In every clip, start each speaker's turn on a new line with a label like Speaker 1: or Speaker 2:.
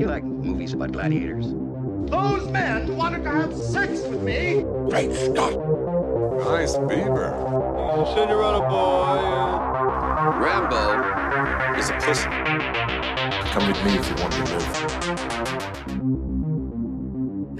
Speaker 1: You like movies about gladiators?
Speaker 2: Those men wanted to have sex with me.
Speaker 3: Great Scott!
Speaker 4: Nice beaver.
Speaker 5: Cinderella boy.
Speaker 4: Rambo is a pussy.
Speaker 3: Come with me if you want to live.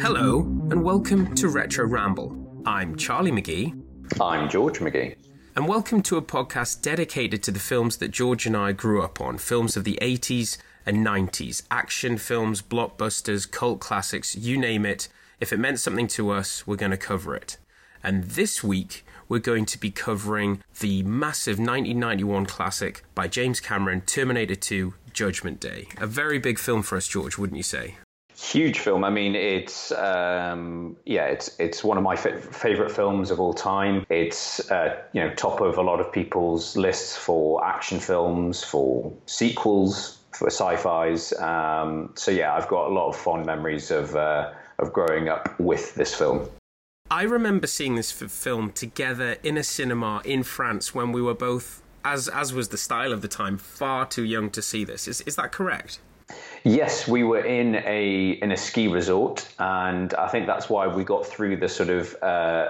Speaker 6: Hello, and welcome to Retro Ramble. I'm Charlie McGee,
Speaker 7: I'm George McGee.
Speaker 6: and welcome to a podcast dedicated to the films that George and I grew up on films of the 80s and 90s, action films, blockbusters, cult classics, you name it. If it meant something to us, we're going to cover it. And this week, we're going to be covering the massive 1991 classic by James Cameron, Terminator 2 Judgment Day. A very big film for us, George, wouldn't you say?
Speaker 7: Huge film. I mean, it's um, yeah, it's it's one of my fa- favorite films of all time. It's uh, you know top of a lot of people's lists for action films, for sequels, for sci-fi's. Um, so yeah, I've got a lot of fond memories of uh, of growing up with this film.
Speaker 6: I remember seeing this film together in a cinema in France when we were both, as as was the style of the time, far too young to see this. Is is that correct?
Speaker 7: Yes, we were in a in a ski resort, and I think that's why we got through the sort of uh,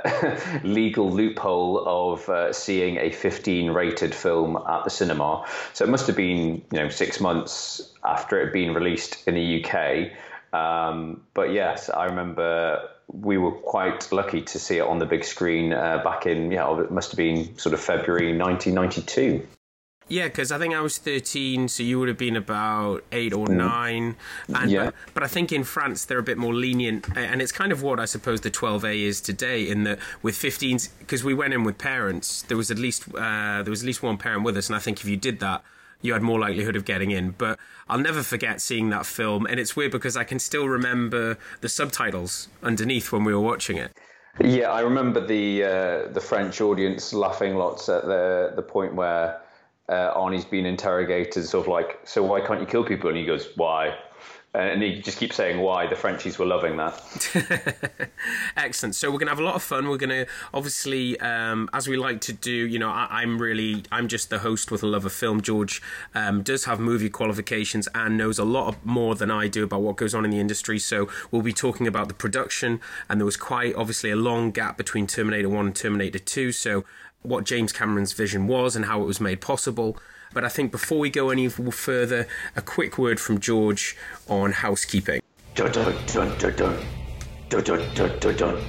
Speaker 7: legal loophole of uh, seeing a 15 rated film at the cinema. So it must have been you know six months after it had been released in the UK. Um, but yes, I remember we were quite lucky to see it on the big screen uh, back in yeah it must have been sort of February 1992.
Speaker 6: Yeah, because I think I was 13, so you would have been about eight or nine. And,
Speaker 7: Yeah.
Speaker 6: but, but I think in France they're a bit more lenient, and it's kind of what I suppose the 12A is today. In that with 15s, because we went in with parents, there was at least uh, there was at least one parent with us, and I think if you did that, you had more likelihood of getting in. But I'll never forget seeing that film, and it's weird because I can still remember the subtitles underneath when we were watching it.
Speaker 7: Yeah, I remember the uh, the French audience laughing lots at the the point where uh, Arnie's being interrogated, sort of like, so why can't you kill people? And he goes, why? And he just keeps saying why. The Frenchies were loving that.
Speaker 6: Excellent. So we're to have a lot of fun. We're to obviously, um, as we like to do, you know, I, I'm really, I'm just the host with a love of film. George um, does have movie qualifications and knows a lot more than I do about what goes on in the industry. So we'll be talking about the production, and there was quite obviously a long gap between Terminator 1 and Terminator 2. So what James Cameron's vision was and how it was made possible. But I think before we go any further, a quick word from George on housekeeping.
Speaker 7: Dun, dun, dun, dun, dun. Dun, dun, dun, dun, dun.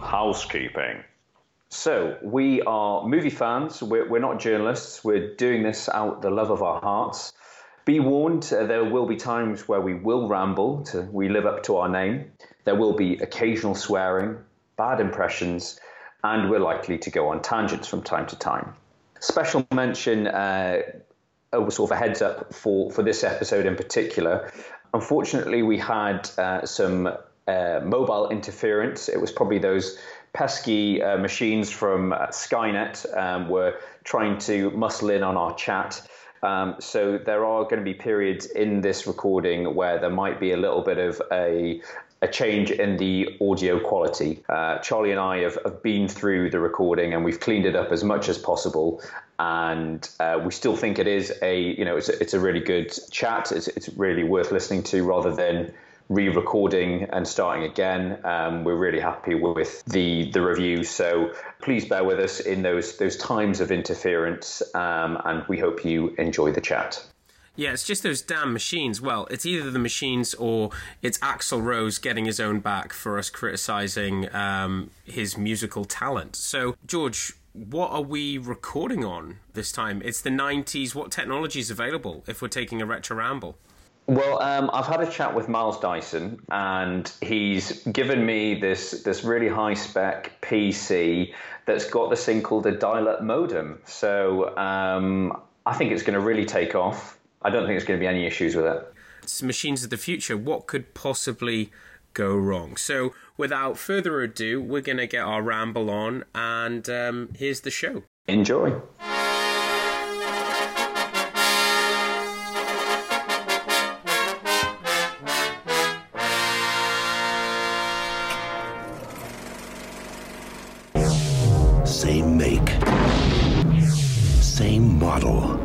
Speaker 7: Housekeeping. So, we are movie fans. We're, we're not journalists. We're doing this out the love of our hearts. Be warned, uh, there will be times where we will ramble, to, we live up to our name. There will be occasional swearing, bad impressions, and we're likely to go on tangents from time to time. Special mention, uh, sort of a heads up for, for this episode in particular. Unfortunately, we had uh, some uh, mobile interference. It was probably those pesky uh, machines from uh, Skynet um, were trying to muscle in on our chat. Um, so there are going to be periods in this recording where there might be a little bit of a a change in the audio quality. Uh, Charlie and I have, have been through the recording and we've cleaned it up as much as possible. And uh, we still think it is a, you know, it's a, it's a really good chat. It's, it's really worth listening to rather than re-recording and starting again. Um, we're really happy with the the review. So please bear with us in those those times of interference, um, and we hope you enjoy the chat.
Speaker 6: Yeah, it's just those damn machines. Well, it's either the machines or it's Axl Rose getting his own back for us criticizing um, his musical talent. So, George, what are we recording on this time? It's the 90s. What technology is available if we're taking a retro ramble?
Speaker 7: Well, um, I've had a chat with Miles Dyson, and he's given me this this really high spec PC that's got this thing called a dial-up modem. So um, I think it's going to really take off. I don't think there's going to be any issues with it.
Speaker 6: It's machines of the future. What could possibly go wrong? So, without further ado, we're going to get our ramble on, and um, here's the show.
Speaker 7: Enjoy.
Speaker 3: Same make. Same model.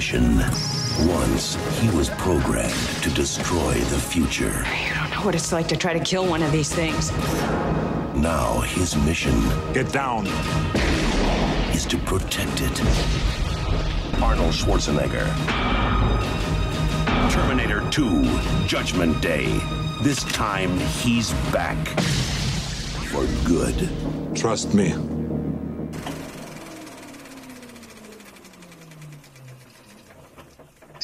Speaker 3: New mission. Once, he was programmed to destroy the future.
Speaker 8: You don't know what it's like to try to kill one of these things.
Speaker 3: Now, his mission
Speaker 9: Get down.
Speaker 3: is to protect it. Arnold Schwarzenegger. Terminator 2, Judgment Day. This time, he's back. For good.
Speaker 9: Trust me.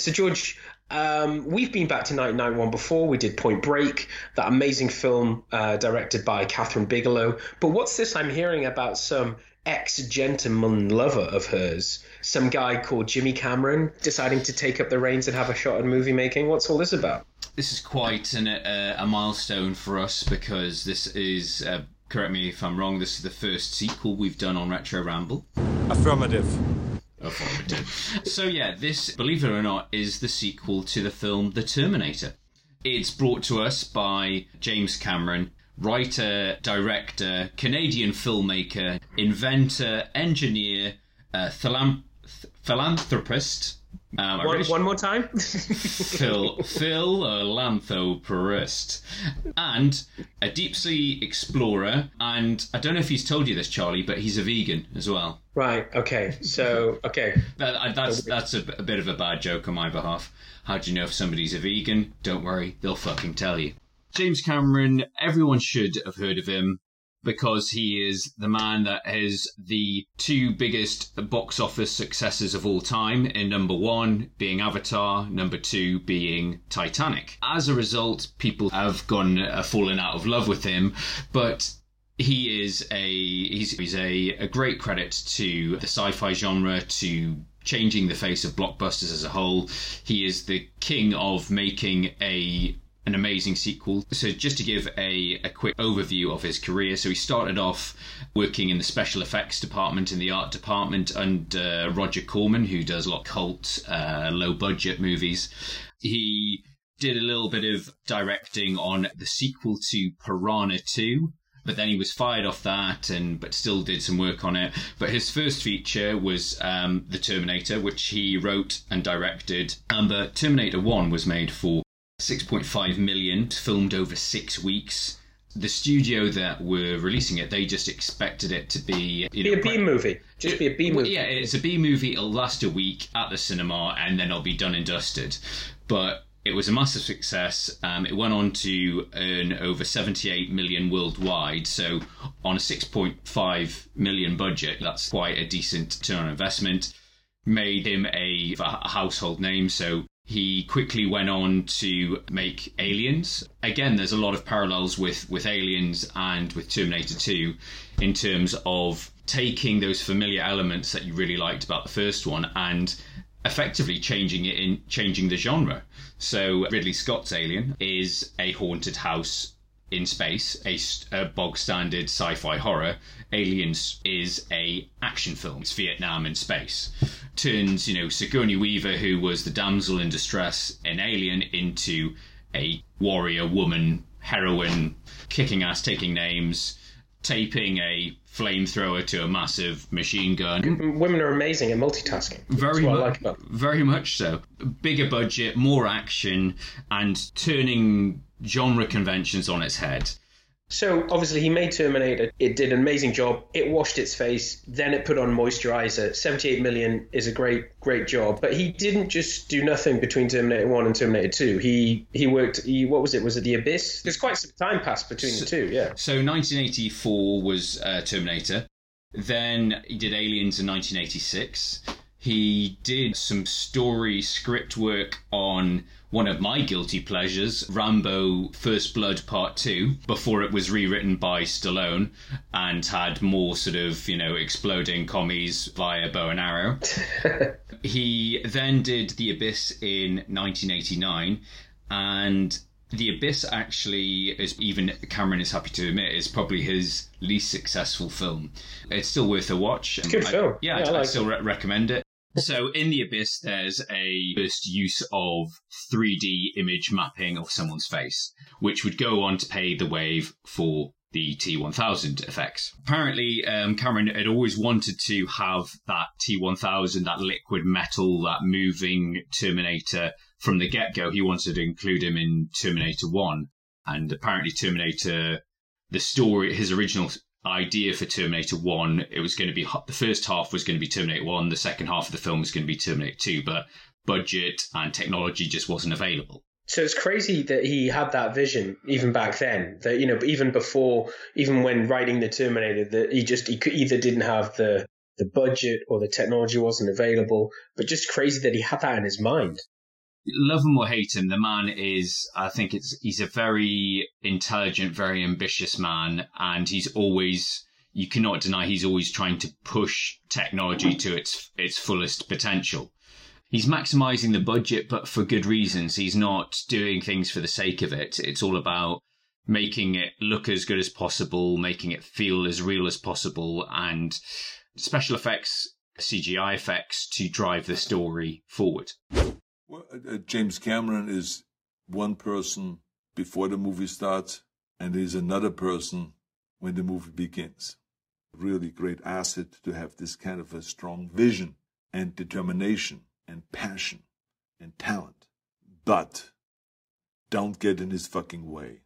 Speaker 6: So, George, um, we've been back to 1991 before. We did Point Break, that amazing film uh, directed by Kathryn Bigelow. But what's this I'm hearing about some ex gentleman lover of hers, some guy called Jimmy Cameron, deciding to take up the reins and have a shot at movie making? What's all this about?
Speaker 7: This is quite an, uh, a milestone for us because this is, uh, correct me if I'm wrong, this is the first sequel we've done on Retro Ramble.
Speaker 9: Affirmative.
Speaker 7: So yeah, this, believe it or not, is the sequel to the film The Terminator. It's brought to us by James Cameron, writer, director, Canadian filmmaker, inventor, engineer, uh, philan- th- philanthropist. Um,
Speaker 6: One,
Speaker 7: really
Speaker 6: one more time?
Speaker 7: Phil Phil philanthropist and a deep sea explorer and I don't know if he's told you this Charlie but he's a vegan as well
Speaker 6: right, okay. So, okay.
Speaker 7: that, that's that's a, a bit of a bad joke on my behalf how do you know if somebody's a vegan don't worry they'll fucking tell you James Cameron everyone should have heard of him because he is the man that has the two biggest box office successes of all time in number one being Avatar, number two being Titanic. As a result, people have gone uh, fallen out of love with him, but he is a he's, he's a, a great credit to the sci-fi genre to changing the face of blockbusters as a whole. He is the king of making a an amazing sequel. So just to give a, a quick overview of his career, so he started off working in the special effects department in the art department under Roger Corman, who does a lot of cult, uh, low budget movies. He did a little bit of directing on the sequel to Piranha 2, but then he was fired off that and but still did some work on it but his first feature was um, the terminator which he wrote and directed And the terminator 1 was made for 6.5 million filmed over six weeks the studio that were releasing it they just expected it to be you
Speaker 6: Be
Speaker 7: know,
Speaker 6: a B movie. Just be a B movie.
Speaker 7: yeah, it's a B movie. It'll last a week at the cinema, and then it'll be done and dusted. But it was a massive success. Um, it went on to earn over 78 million worldwide. So, on a 6.5 million budget, that's quite a decent return on investment. Made him a, a household name. So, he quickly went on to make Aliens. Again, there's a lot of parallels with, with Aliens and with Terminator 2 in terms of taking those familiar elements that you really liked about the first one and effectively changing it in changing the genre. So Ridley Scott's Alien is a haunted house in space, a, a bog standard sci-fi horror. Aliens is a action film. It's Vietnam in space. Turns, you know, Sigourney Weaver, who was the damsel in distress in Alien, into a warrior woman, heroine, kicking ass, taking names, taping a flamethrower to a massive machine gun.
Speaker 6: Women are amazing at multitasking.
Speaker 7: Very much,
Speaker 6: I like about
Speaker 7: very much so. Bigger budget, more action, and turning genre conventions on its head.
Speaker 6: So obviously he made Terminator. It did an amazing job. It washed its face. Then it put on moisturizer. 78 million is a great, great job. But he didn't just do nothing between Terminator 1 and Terminator 2. He he worked. He what was it? Was it The Abyss? There's quite some time passed between the two. Yeah.
Speaker 7: So 1984 was uh, Terminator. Then he did Aliens in 1986. He did some story script work on one of my guilty pleasures, Rambo First Blood Part 2, before it was rewritten by Stallone and had more sort of, you know, exploding commies via bow and arrow. he then did The Abyss in 1989 and the Abyss actually is even Cameron is happy to admit is probably his least successful film. It's still worth a watch. It's
Speaker 6: good film.
Speaker 7: Yeah,
Speaker 6: Yeah, I
Speaker 7: I,
Speaker 6: like
Speaker 7: still re- recommend it. So in the Abyss, there's a first use of 3D image mapping of someone's face, which would go on to pay the wave for the T1000 effects. Apparently, um, Cameron had always wanted to have that T1000, that liquid metal, that moving Terminator from the get go. He wanted to include him in Terminator 1. And apparently, Terminator, the story, his original idea for Terminator 1, it was going to be the first half was going to be Terminator 1, the second half of the film was going to be Terminator 2, but budget and technology just wasn't available.
Speaker 10: So it's crazy that he had that vision even back then. That you know, even before, even when writing the Terminator, that he just he either didn't have the the budget or the technology wasn't available. But just crazy that he had that in his mind.
Speaker 7: Love him or hate him, the man is. I think it's he's a very intelligent, very ambitious man, and he's always. You cannot deny he's always trying to push technology to its its fullest potential he's maximizing the budget, but for good reasons. He's not doing things for the sake of it. It's all about making it look as good as possible, making it feel as real as possible, and special effects, CGI effects to drive the story forward.
Speaker 9: Well, uh, uh, James Cameron is one person before the movie starts, and he's another person when the movie begins. Really great asset to have this kind of a strong vision and determination and passion and talent. But don't get in his fucking way.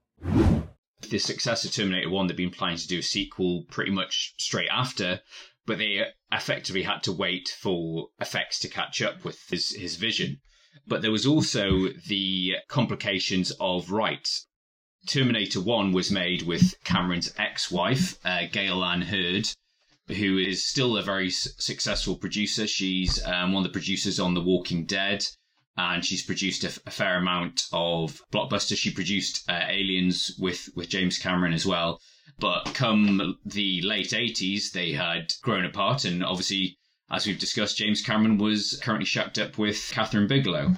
Speaker 7: The success of Terminator 1, they've been planning to do a sequel pretty much straight after, but they effectively had to wait for effects to catch up with his, his vision. But there was also the complications of rights. Terminator 1 was made with Cameron's ex wife, uh, Gale Anne Hurd, who is still a very successful producer. She's um, one of the producers on The Walking Dead, and she's produced a, f- a fair amount of blockbusters. She produced uh, Aliens with with James Cameron as well. But come the late eighties, they had grown apart, and obviously, as we've discussed, James Cameron was currently shacked up with Kathryn Bigelow.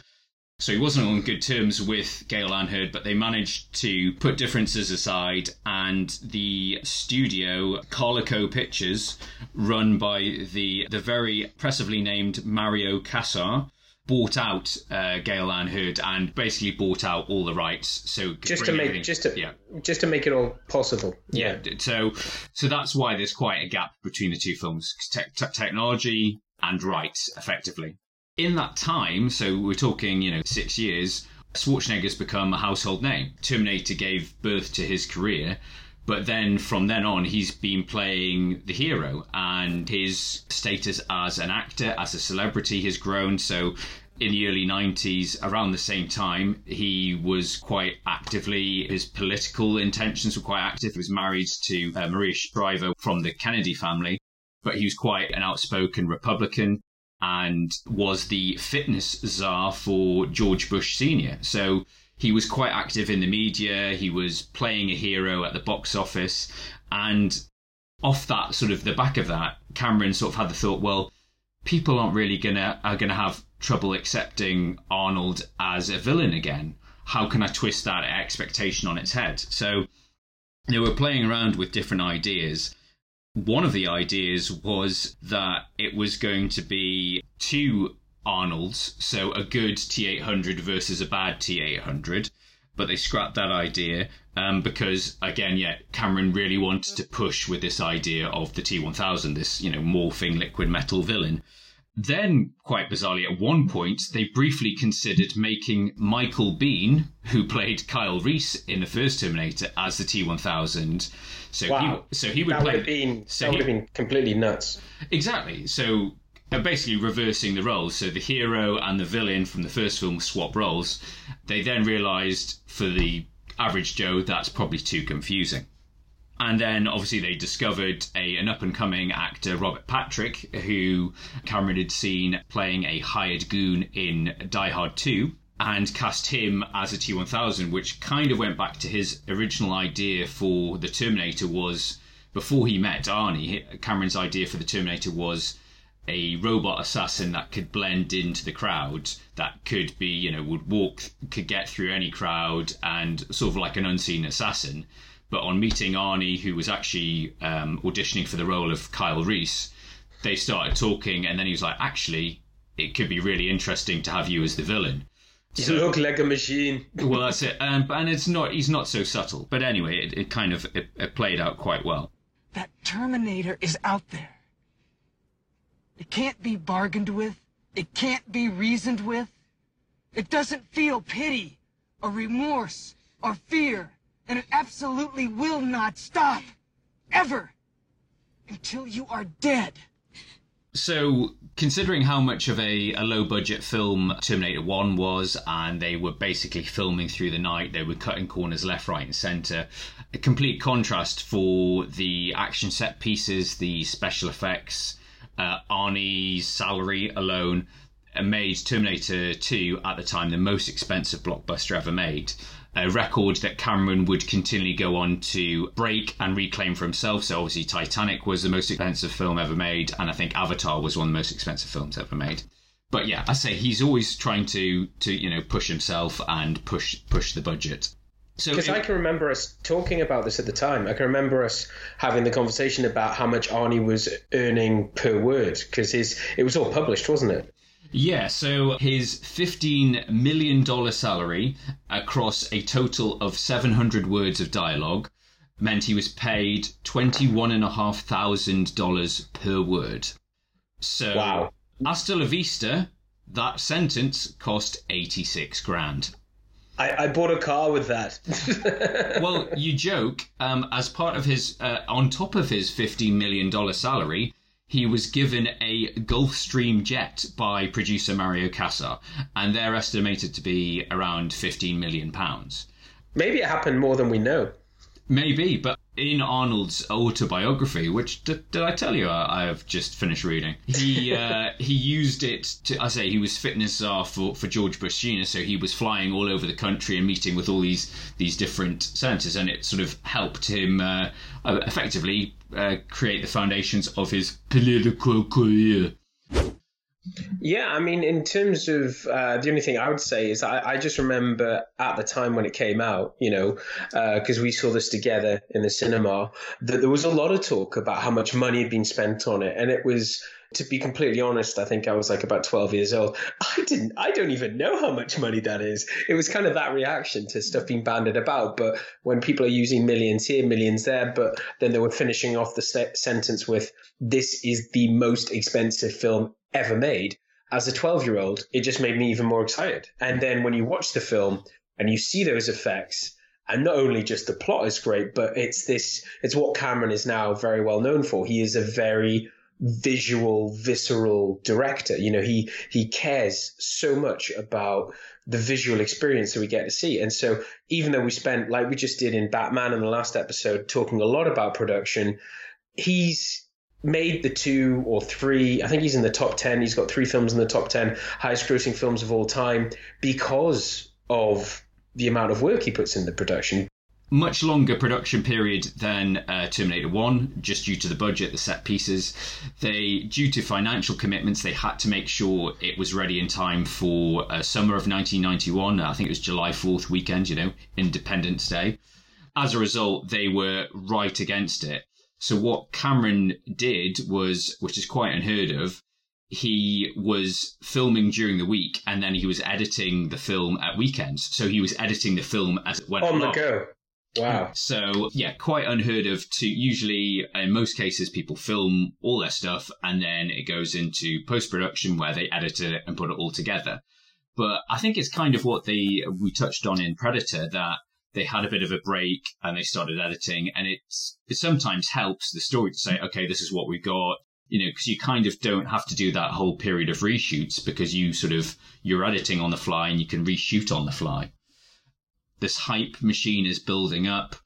Speaker 7: So he wasn't on good terms with Gale Anne Hurd, but they managed to put differences aside, and the studio, Carolco Pictures, run by the the very impressively named Mario Kassar, bought out uh, Gale Anne Hurd and basically bought out all the rights. So
Speaker 10: just to make just to
Speaker 7: yeah.
Speaker 10: just to make it all possible.
Speaker 7: Yeah. So, so that's why there's quite a gap between the two films: te- te- technology and rights, effectively. In that time, so we're talking, you know, six years. Schwarzenegger's become a household name. Terminator gave birth to his career, but then from then on, he's been playing the hero, and his status as an actor, as a celebrity, has grown. So in the early 90s, around the same time, he was quite actively, his political intentions were quite active. He was married to uh, Maria Shriver from the Kennedy family, but he was quite an outspoken Republican and was the fitness czar for George Bush Sr. So he was quite active in the media. He was playing a hero at the box office. And off that, sort of the back of that, Cameron sort of had the thought, well, people aren't really gonna are gonna have trouble accepting Arnold as a villain again. How can I twist that expectation on its head? So they were playing around with different ideas. One of the ideas was that it was going to be two Arnolds, so a good T800 versus a bad T800. But they scrapped that idea um, because, again, yeah, Cameron really wanted to push with this idea of the T1000, this, you know, morphing liquid metal villain. Then, quite bizarrely, at one point, they briefly considered making Michael Biehn, who played Kyle Reese in the first Terminator, as the T1000. So
Speaker 10: Wow.
Speaker 7: he, so he would
Speaker 10: that
Speaker 7: play.
Speaker 10: would been
Speaker 7: so
Speaker 10: that would
Speaker 7: he-
Speaker 10: have been completely nuts.
Speaker 7: Exactly. So uh, basically reversing the roles. So the hero and the villain from the first film swap roles. They then realised for the average Joe that's probably too confusing. And then obviously they discovered a, an up and coming actor, Robert Patrick, who Cameron had seen playing a hired goon in Die Hard 2 and cast him as a T1000, which kind of went back to his original idea for the Terminator was before he met Arnie, Cameron's idea for the Terminator was a robot assassin that could blend into the crowd, that could be, you know, would walk, could get through any crowd, and sort of like an unseen assassin. But on meeting Arnie, who was actually um, auditioning for the role of Kyle Reese, they started talking, and then he was like, actually, it could be really interesting to have you as the villain.
Speaker 10: You look like a machine.
Speaker 7: well, that's it. Um, and it's not. He's not so subtle. But anyway, it, it kind of it, it played out quite well.
Speaker 11: That Terminator is out there. It can't be bargained with. It can't be reasoned with. It doesn't feel pity or remorse or fear. And it absolutely will not stop. Ever. Until you are dead.
Speaker 7: So, considering how much of a, a low budget film Terminator 1 was, and they were basically filming through the night, they were cutting corners left, right, and centre, a complete contrast for the action set pieces, the special effects, uh, Arnie's salary alone made Terminator 2 at the time the most expensive blockbuster ever made a record that Cameron would continually go on to break and reclaim for himself. So obviously Titanic was the most expensive film ever made, and I think Avatar was one of the most expensive films ever made. But yeah, I say he's always trying to to you know push himself and push push the budget.
Speaker 10: So because I can remember us talking about this at the time. I can remember us having the conversation about how much Arnie was earning per word because his it was all published, wasn't it?
Speaker 7: Yeah, so his $15 million salary across a total of 700 words of dialogue meant he was paid $21,500 per word. So,
Speaker 10: wow.
Speaker 7: hasta la vista, that sentence cost 86 grand.
Speaker 10: I, I bought a car with that.
Speaker 7: well, you joke. Um, as part of his, uh, on top of his $15 million salary, he was given a Gulfstream jet by producer Mario Kassar, and they're estimated to be around 15 million pounds.
Speaker 10: Maybe it happened more than we know.
Speaker 7: Maybe, but in Arnold's autobiography, which did, did I tell you I, I, have just finished reading, he uh, he used it to. I say he was fitness czar for, for George Bush Jr. So he was flying all over the country and meeting with all these these different senators, and it sort of helped him uh, effectively uh, create the foundations of his political career.
Speaker 10: Yeah, I mean, in terms of uh, the only thing I would say is I, I, just remember at the time when it came out, you know, because uh, we saw this together in the cinema, that there was a lot of talk about how much money had been spent on it. And it was, to be completely honest, I think I was like about 12 years old. I didn't, I don't even know how much money that is. It was kind of that reaction to stuff being banded about. But when people are using millions here, millions there, but then they were finishing off the sentence with, this is the most expensive film ever made, as a 12 year old, it just made me even more excited. And then when you watch the film and you see those effects, and not only just the plot is great, but it's this, it's what Cameron is now very well known for. He is a very visual, visceral director. You know, he, he cares so much about the visual experience that we get to see. And so even though we spent, like we just did in Batman in the last episode, talking a lot about production, he's, made the two or three, I think he's in the top 10. He's got three films in the top 10 highest grossing films of all time because of the amount of work he puts in the production.
Speaker 7: Much longer production period than uh, Terminator 1, just due to the budget, the set pieces. They, due to financial commitments, they had to make sure it was ready in time for uh, summer of 1991. I think it was July 4th weekend, you know, Independence Day. As a result, they were right against it so what Cameron did was, which is quite unheard of, he was filming during the week and then he was editing the film at weekends. So he was editing the film as it went
Speaker 10: on
Speaker 7: along.
Speaker 10: the go. Wow.
Speaker 7: So yeah, quite unheard of to usually in most cases people film all their stuff and then it goes into post production where they edit it and put it all together. But I think it's kind of what they we touched on in Predator that they had a bit of a break and they started editing and it's, it sometimes helps the story to say, okay, this is what we got, you know, because you kind of don't have to do that whole period of reshoots because you sort of, you're editing on the fly and you can reshoot on the fly. This hype machine is building up.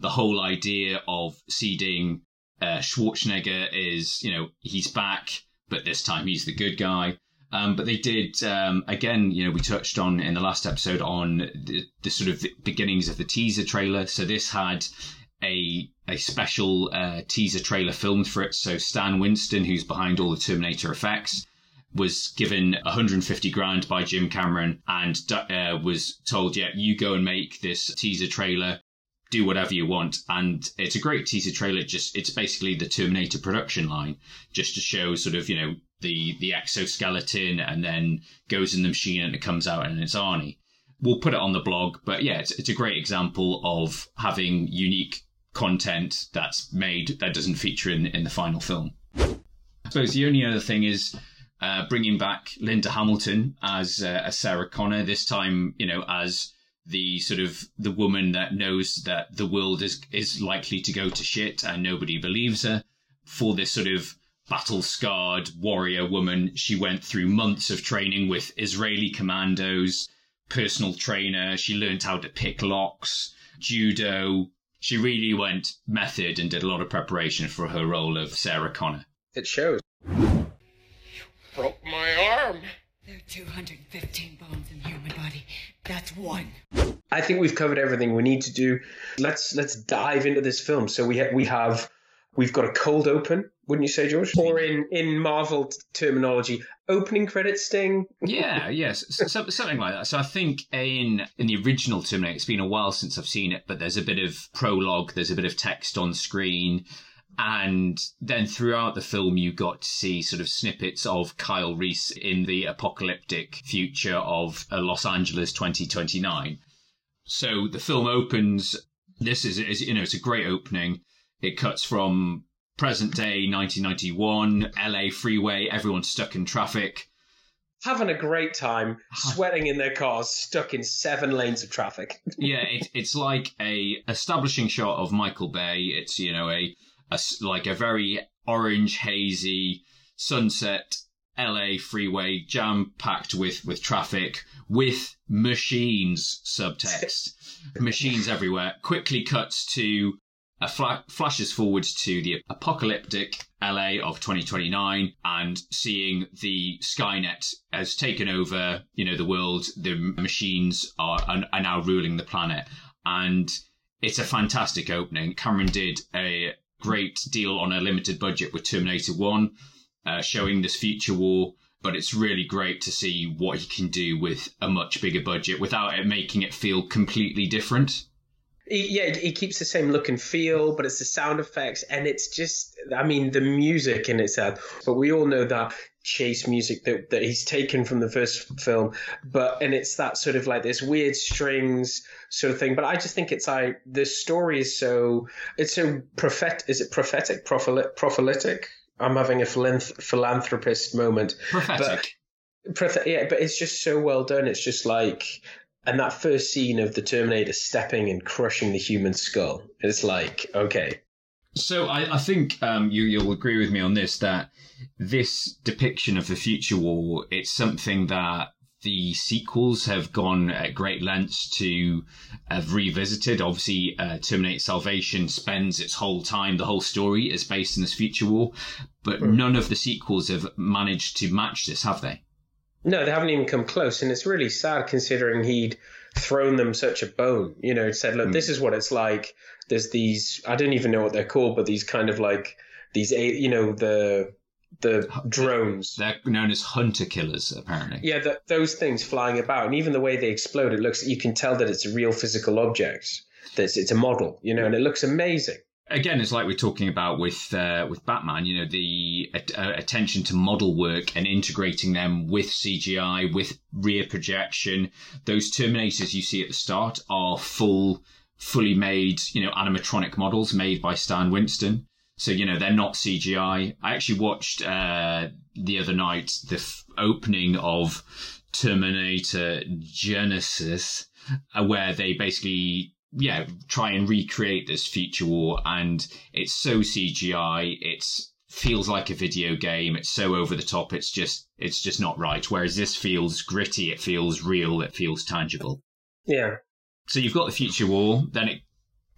Speaker 7: The whole idea of seeding uh, Schwarzenegger is, you know, he's back, but this time he's the good guy. Um, but they did um, again. You know, we touched on in the last episode on the, the sort of beginnings of the teaser trailer. So this had a a special uh, teaser trailer filmed for it. So Stan Winston, who's behind all the Terminator effects, was given 150 grand by Jim Cameron and uh, was told, "Yeah, you go and make this teaser trailer." Do whatever you want. And it's a great teaser trailer. Just it's basically the Terminator production line, just to show sort of you know the the exoskeleton, and then goes in the machine and it comes out and it's Arnie. We'll put it on the blog, but yeah, it's it's a great example of having unique content that's made that doesn't feature in in the final film. I suppose the only other thing is uh, bringing back Linda Hamilton as uh, as Sarah Connor. This time, you know, as the sort of the woman that knows that the world is is likely to go to shit and nobody believes her. For this sort of battle scarred warrior woman, she went through months of training with Israeli commandos, personal trainer. She learned how to pick locks, judo. She really went method and did a lot of preparation for her role of Sarah Connor.
Speaker 10: It shows.
Speaker 2: You broke my arm.
Speaker 8: There are 215 bones in the human body. That's one.
Speaker 10: I think we've covered everything we need to do. Let's let's dive into this film. So we ha- we have we've got a cold open, wouldn't you say, George? Or in in Marvel t- terminology, opening credit sting.
Speaker 7: yeah, yes, so, something like that. So I think in in the original Terminator, it's been a while since I've seen it, but there's a bit of prologue, there's a bit of text on screen. And then throughout the film, you got to see sort of snippets of Kyle Reese in the apocalyptic future of uh, Los Angeles 2029. So the film opens. This is, is, you know, it's a great opening. It cuts from present day 1991, LA freeway, everyone's stuck in traffic.
Speaker 10: Having a great time, sweating in their cars, stuck in seven lanes of traffic.
Speaker 7: yeah, it, it's like a establishing shot of Michael Bay. It's you know a, a like a very orange hazy sunset LA freeway jam packed with with traffic with machines subtext machines everywhere quickly cuts to a fla- flashes forwards to the apocalyptic LA of 2029 and seeing the Skynet has taken over, you know, the world. The machines are, are, are now ruling the planet. And it's a fantastic opening. Cameron did a great deal on a limited budget with Terminator 1, uh, showing this future war. But it's really great to see what he can do with a much bigger budget without it making it feel completely different.
Speaker 10: Yeah, he keeps the same look and feel, but it's the sound effects, and it's just, I mean, the music in itself. But we all know that chase music that, that he's taken from the first film, but and it's that sort of like this weird strings sort of thing. But I just think it's like the story is so it's so prophet. Is it prophetic? Prophyl- prophylitic? I'm having a philanth- philanthropist moment.
Speaker 7: Prophetic.
Speaker 10: But, yeah, but it's just so well done. It's just like and that first scene of the Terminator stepping and crushing the human skull, it's like, okay.
Speaker 7: So I, I think um, you, you'll agree with me on this that this depiction of the future war, it's something that the sequels have gone at great lengths to have revisited. Obviously, uh, Terminator Salvation spends its whole time, the whole story is based in this future war, but mm. none of the sequels have managed to match this, have they?
Speaker 10: No, they haven't even come close, and it's really sad considering he'd thrown them such a bone. You know, said, "Look, mm. this is what it's like." There's these I don't even know what they're called, but these kind of like these, you know, the the drones.
Speaker 7: They're known as hunter killers, apparently.
Speaker 10: Yeah, the, those things flying about, and even the way they explode, it looks you can tell that it's a real physical object. That it's, it's a model, you know, and it looks amazing
Speaker 7: again, it's like we're talking about with uh, with Batman. You know, the uh, attention to model work and integrating them with CGI, with rear projection. Those Terminators you see at the start are full, fully made, you know, animatronic models made by Stan Winston. So you know they're not CGI. I actually watched uh, the other night the f- opening of Terminator Genisys, uh, where they basically yeah, try and recreate this future war. And it's so CGI. It's feels like a video game. It's so over the top. It's just, it's just not right. Whereas this feels gritty. It feels real. It feels tangible.
Speaker 10: Yeah.
Speaker 7: So you've got the future war. Then it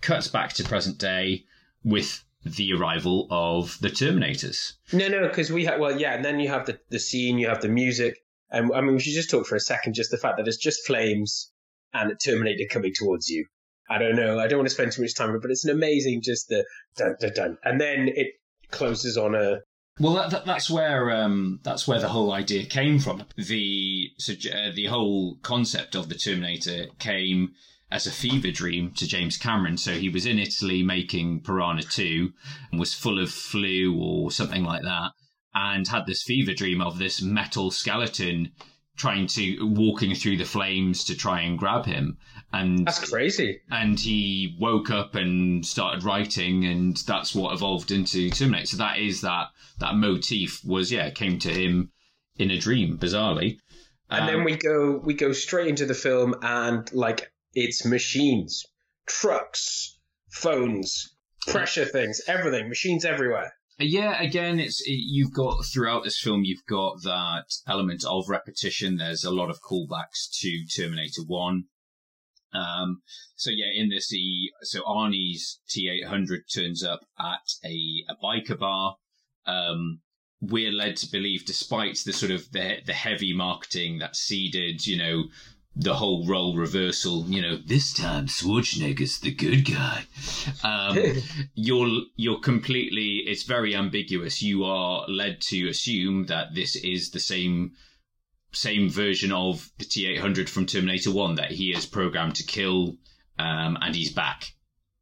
Speaker 7: cuts back to present day with the arrival of the Terminators.
Speaker 10: No, no, because we have, well, yeah. And then you have the, the scene, you have the music. And I mean, we should just talk for a second, just the fact that it's just flames and a Terminator coming towards you. I don't know. I don't want to spend too much time on it, but it's an amazing just the dun dun dun, and then it closes on a.
Speaker 7: Well, that, that, that's where um, that's where the whole idea came from. The uh, the whole concept of the Terminator came as a fever dream to James Cameron. So he was in Italy making Piranha 2 and was full of flu or something like that and had this fever dream of this metal skeleton trying to walking through the flames to try and grab him and
Speaker 10: That's crazy.
Speaker 7: and he woke up and started writing and that's what evolved into terminator so that is that that motif was yeah came to him in a dream bizarrely
Speaker 10: And then
Speaker 7: Um,
Speaker 10: we go we go straight into the film and like it's machines, trucks, phones, pressure things, everything, machines everywhere.
Speaker 7: Yeah, again, it's you've got throughout this film, you've got that element of repetition. There's a lot of callbacks to Terminator One. Um, so yeah, in this, he so Arnie's T800 turns up at a a biker bar. Um, we're led to believe, despite the sort of the the heavy marketing that seeded, you know, the whole role reversal. You know, this time Schwarzenegger's the good guy. Um, you're you're completely. It's very ambiguous. You are led to assume that this is the same same version of the T800 from Terminator One that he is programmed to kill, um, and he's back.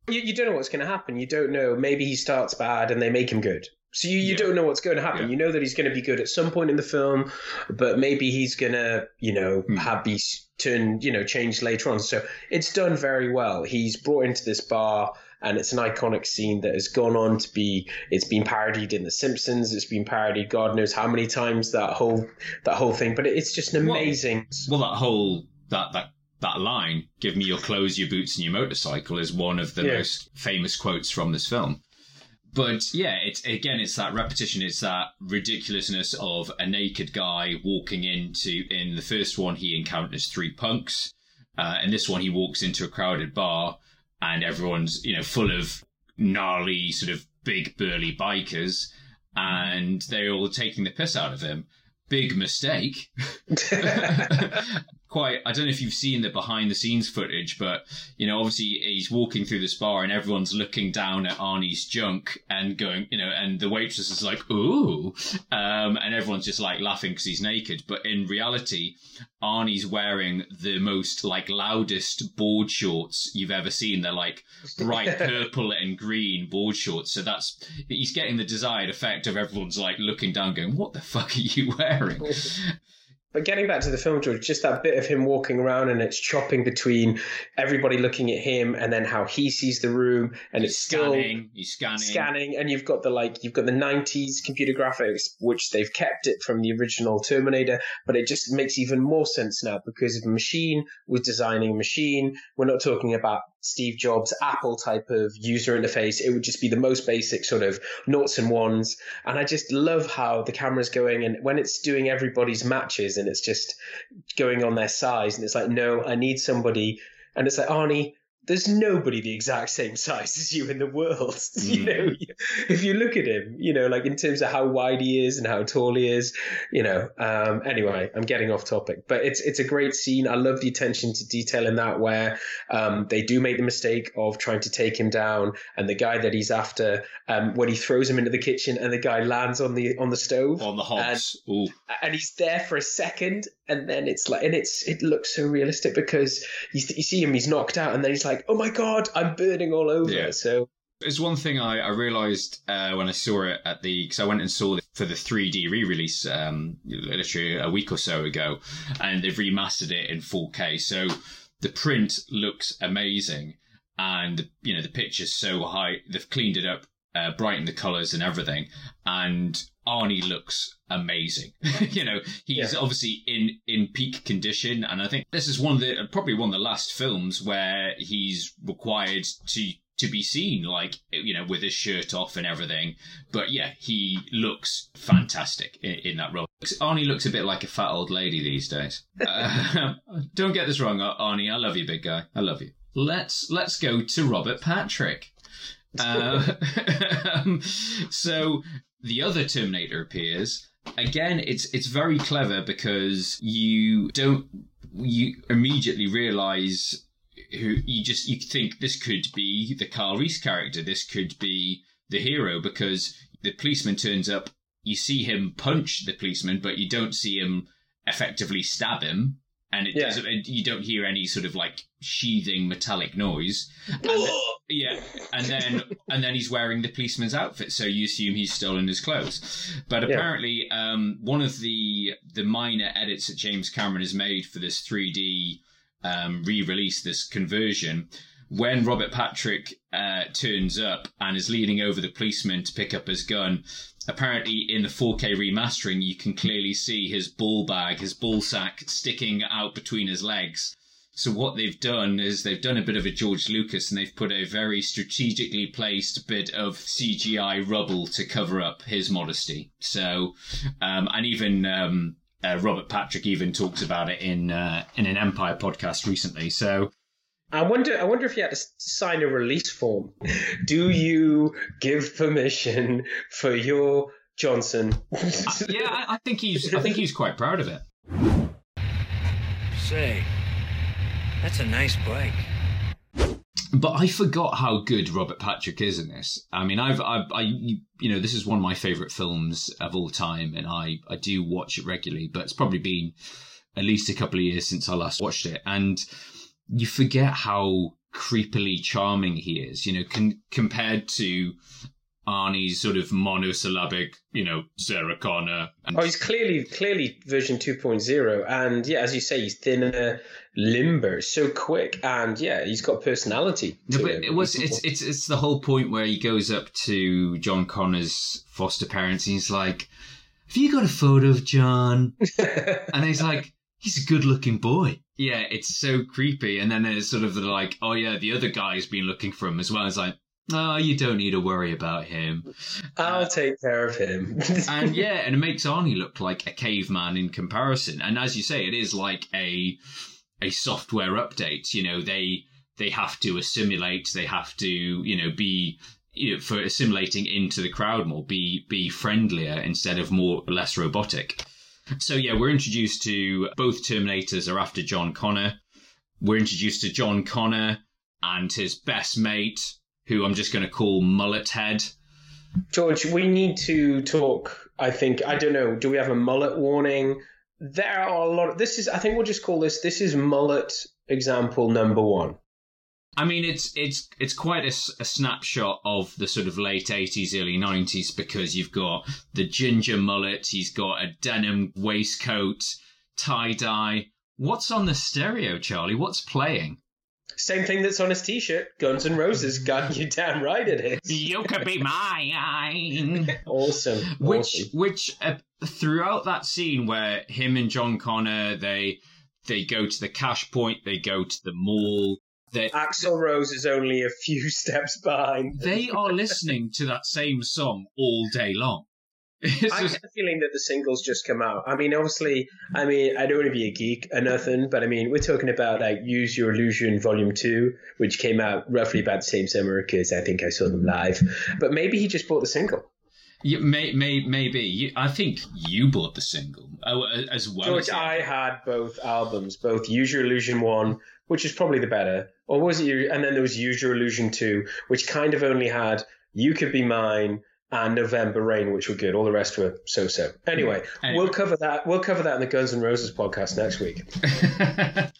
Speaker 10: You, you don't know what's going to happen. You don't know. Maybe he starts bad and they make him good. So you, you
Speaker 7: Yeah.
Speaker 10: don't know what's going to happen.
Speaker 7: Yeah.
Speaker 10: You know that he's going to be good at some point in the film, but maybe he's going to, you know,
Speaker 7: Hmm.
Speaker 10: have be turn, you know, changed later on. So it's done very well. He's brought into this bar and it's an iconic scene that has gone on to be it's been parodied in the simpsons it's been parodied god knows how many times that whole that whole thing but it's just an
Speaker 7: Well-
Speaker 10: amazing
Speaker 7: Well, that whole that that that line, "Give me your clothes, your boots, and your motorcycle," is one of the
Speaker 10: Yeah.
Speaker 7: most famous quotes from this film. But yeah, it's again, it's that repetition. It's that ridiculousness of a naked guy walking into. In the first one, he encounters three punks. Uh, in this one, he walks into a crowded bar, and everyone's you know full of gnarly, sort of big burly bikers, and they're all taking the piss out of him. Big mistake. quite I don't know if you've seen the behind the scenes footage, but you know, obviously he's walking through this bar and everyone's looking down at Arnie's junk and going, you know, and the waitress is like, ooh, um, and everyone's just like laughing because he's naked. But in reality, Arnie's wearing the most like loudest board shorts you've ever seen. They're like bright purple and green board shorts. So that's he's getting the desired effect of everyone's like looking down, going, "What the fuck are you wearing?"
Speaker 10: But getting back to the film, George, just that bit of him walking around and it's chopping between everybody looking at him and then how he sees the room, and
Speaker 7: He's
Speaker 10: it's still
Speaker 7: scanning, he's scanning,
Speaker 10: scanning, and you've got the like you've got the '90s computer graphics, which they've kept it from the original Terminator, but it just makes even more sense now because if a machine. Was designing a machine, we're not talking about Steve Jobs Apple type of user interface. It would just be the most basic sort of noughts and ones, and I just love how the camera's going and when it's doing everybody's matches and it's just going on their size, and it's like, no, I need somebody, and it's like Arnie there's nobody the exact same size as you in the world. you
Speaker 7: Mm.
Speaker 10: know, if you look at him, you know, like in terms of how wide he is and how tall he is, you know. Um, anyway, I'm getting off topic, but it's it's a great scene. I love the attention to detail in that, where um, they do make the mistake of trying to take him down, and the guy that he's after, um, when he throws him into the kitchen, and the guy lands on the on the stove
Speaker 7: on the hobs. Ooh.
Speaker 10: and he's there for a second and then it's like and it's it looks so realistic because you, you see him he's knocked out and then he's like oh my god i'm burning all over
Speaker 7: Yeah.
Speaker 10: so
Speaker 7: There's one thing I, I realised uh, when I saw it at the because I went and saw it for the 3D re-release um, literally a week or so ago, and they've remastered it in 4K. So the print looks amazing, and you know the picture's so high. They've cleaned it up, uh, brightened the colours and everything, and Arnie looks amazing. you know he's
Speaker 10: Yeah.
Speaker 7: obviously in in peak condition, and I think this is one of the probably one of the last films where he's required to to be seen like you know with his shirt off and everything. But yeah he looks fantastic in, in that role. Arnie looks a bit like a fat old lady these days. Uh, don't get this wrong arnie i love you big guy. I love you. Let's let's go to robert patrick uh, um, so the other terminator appears again it's it's very clever because you don't you immediately realize who you just you think this could be the Carl Reese character. This could be the hero because the policeman turns up. You see him punch the policeman, but you don't see him effectively stab him. And it
Speaker 10: Yeah.
Speaker 7: doesn't. You don't hear any sort of like sheathing metallic noise. And then- yeah, and then and then he's wearing the policeman's outfit, so you assume he's stolen his clothes. But
Speaker 10: Yeah.
Speaker 7: apparently, um, one of the the minor edits that James Cameron has made for this 3D um, re-release, this conversion, when Robert Patrick uh, turns up and is leaning over the policeman to pick up his gun, apparently in the 4K remastering, you can clearly see his ball bag, his ball sack sticking out between his legs. So what they've done is they've done a bit of a George Lucas and they've put a very strategically placed bit of CGI rubble to cover up his modesty. So, um, and even um, uh, Robert Patrick even talks about it in uh, in an Empire podcast recently. So
Speaker 10: I wonder. I wonder if you had to sign a release form. Do you give permission for your Johnson?
Speaker 7: yeah, I, I think he's I think he's quite proud of it.
Speaker 12: Say, that's a nice bike.
Speaker 7: But I forgot how good Robert Patrick is in this. I mean, I've, I, I, you know, this is one of my favorite films of all time, and I, I do watch it regularly. But it's probably been at least a couple of years since I last watched it, and you forget how creepily charming he is. You know, con- compared to Arnie's sort of monosyllabic, you know, Sarah Connor. And
Speaker 10: Oh, he's clearly clearly version 2.0, and yeah, as you say, he's thinner, limber, so quick, and yeah, he's got personality.
Speaker 7: No, but
Speaker 10: him.
Speaker 7: it was it's it's it's the whole point where he goes up to John Connor's foster parents and he's like, "Have you got a photo of John?" and he's like, "He's a good-looking boy." Yeah, it's so creepy. And then there's sort of the like, "Oh yeah, the other guy's been looking for him as well." It's like, "Oh, you don't need to worry about him."
Speaker 10: I'll uh, take care of him.
Speaker 7: and yeah, and it makes Arnie look like a caveman in comparison. And as you say, it is like a a software update. You know, they they have to assimilate, they have to, you know, be you know, for assimilating into the crowd more, be be friendlier instead of more less robotic. So yeah, we're introduced to both Terminators are after John Connor. We're introduced to John Connor and his best mate, who I'm just going to call Mullet Head.
Speaker 10: George, we need to talk. I think I don't know. Do we have a mullet warning? There are a lot. Of, this is. I think we'll just call this. This is mullet example number one.
Speaker 7: I mean, it's it's it's quite a snapshot of the sort of late eighties, early nineties because you've got the ginger mullet, he's got a denim waistcoat, tie dye. What's on the stereo, Charlie? What's playing?
Speaker 10: Same thing that's on his t-shirt. Guns N' Roses. Got you damn right it is.
Speaker 7: You could be mine.
Speaker 10: Awesome.
Speaker 7: Which
Speaker 10: awesome.
Speaker 7: which uh, throughout that scene where him and John Connor they they go to the cash point, they go to the mall. They,
Speaker 10: Axl Rose is only a few steps behind.
Speaker 7: they are listening to that same song all day long. It's
Speaker 10: I
Speaker 7: just-
Speaker 10: get the feeling that the singles just come out. I mean, obviously, I mean, I don't want to be a geek or nothing, but I mean, we're talking about like Use Your Illusion Volume 2, which came out roughly about the same summer because I think I saw them live. But maybe he just bought the single.
Speaker 7: Yeah, may, may, maybe. I think you bought the single oh, as well.
Speaker 10: George,
Speaker 7: as
Speaker 10: I had both albums, both Use Your Illusion 1, which is probably the better, or was it, your- and then there was Use Your Illusion 2, which kind of only had You Could Be Mine and November Rain, which were good. All the rest were so-so. Anyway,
Speaker 7: Anyway.
Speaker 10: we'll cover that. We'll cover that in the Guns and Roses podcast next week.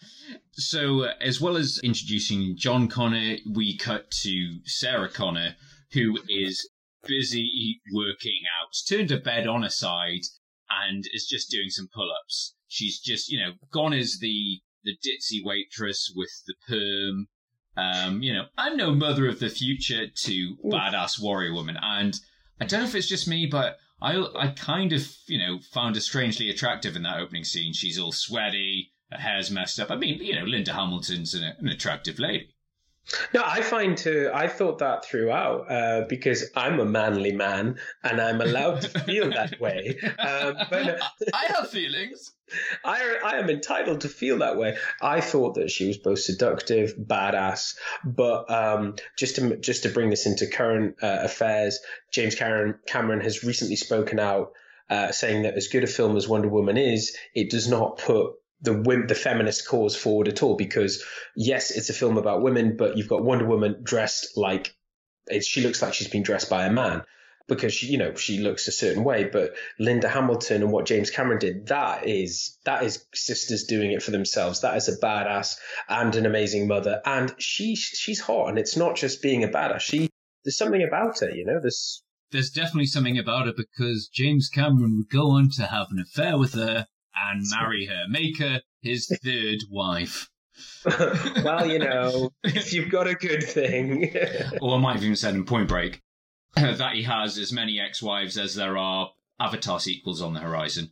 Speaker 7: so, uh, as well as introducing John Connor, we cut to Sarah Connor, who is busy working out, turned her bed on her side, and is just doing some pull-ups. She's just, you know, gone as the the ditzy waitress with the perm. Um, you know, I'm no mother of the future to badass warrior woman, and I don't know if it's just me, but I I kind of you know found her strangely attractive in that opening scene. She's all sweaty, her hair's messed up. I mean, you know, Linda Hamilton's an, an attractive lady.
Speaker 10: No, I find to I thought that throughout uh, because I'm a manly man and I'm allowed to feel that way. Um, but
Speaker 7: I have feelings.
Speaker 10: I I am entitled to feel that way. I thought that she was both seductive, badass, but um, just to just to bring this into current uh, affairs, James Cameron Cameron has recently spoken out uh, saying that as good a film as Wonder Woman is, it does not put the the feminist cause forward at all because yes, it's a film about women, but you've got Wonder Woman dressed like she looks like she's been dressed by a man. because she, you know she looks a certain way. But Linda Hamilton and what James Cameron did, that is that is sisters doing it for themselves. That is a badass and an amazing mother, and she she's hot, and it's not just being a badass. She there's something about her, you know. There's
Speaker 7: There's definitely something about it because James Cameron would go on to have an affair with her and marry her, make her his third wife.
Speaker 10: well, you know, if you've got a good thing.
Speaker 7: or I might have even said in Point Break that he has as many ex-wives as there are Avatar sequels on the horizon.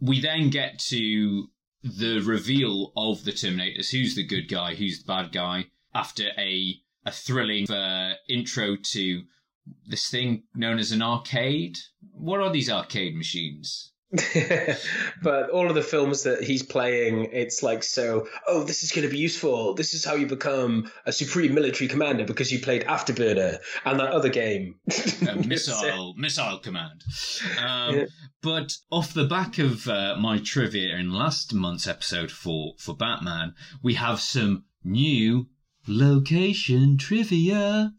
Speaker 7: We then get to the reveal of the Terminators. Who's the good guy? Who's the bad guy? After a a thrilling uh, intro to this thing known as an arcade. What are these arcade machines?
Speaker 10: but all of the films that he's playing, it's like so. Oh, this is going to be useful. This is how you become a supreme military commander because you played Afterburner and that other game,
Speaker 7: uh, missile missile command. Um, yeah. But off the back of uh, my trivia in last month's episode for for Batman, we have some new location trivia.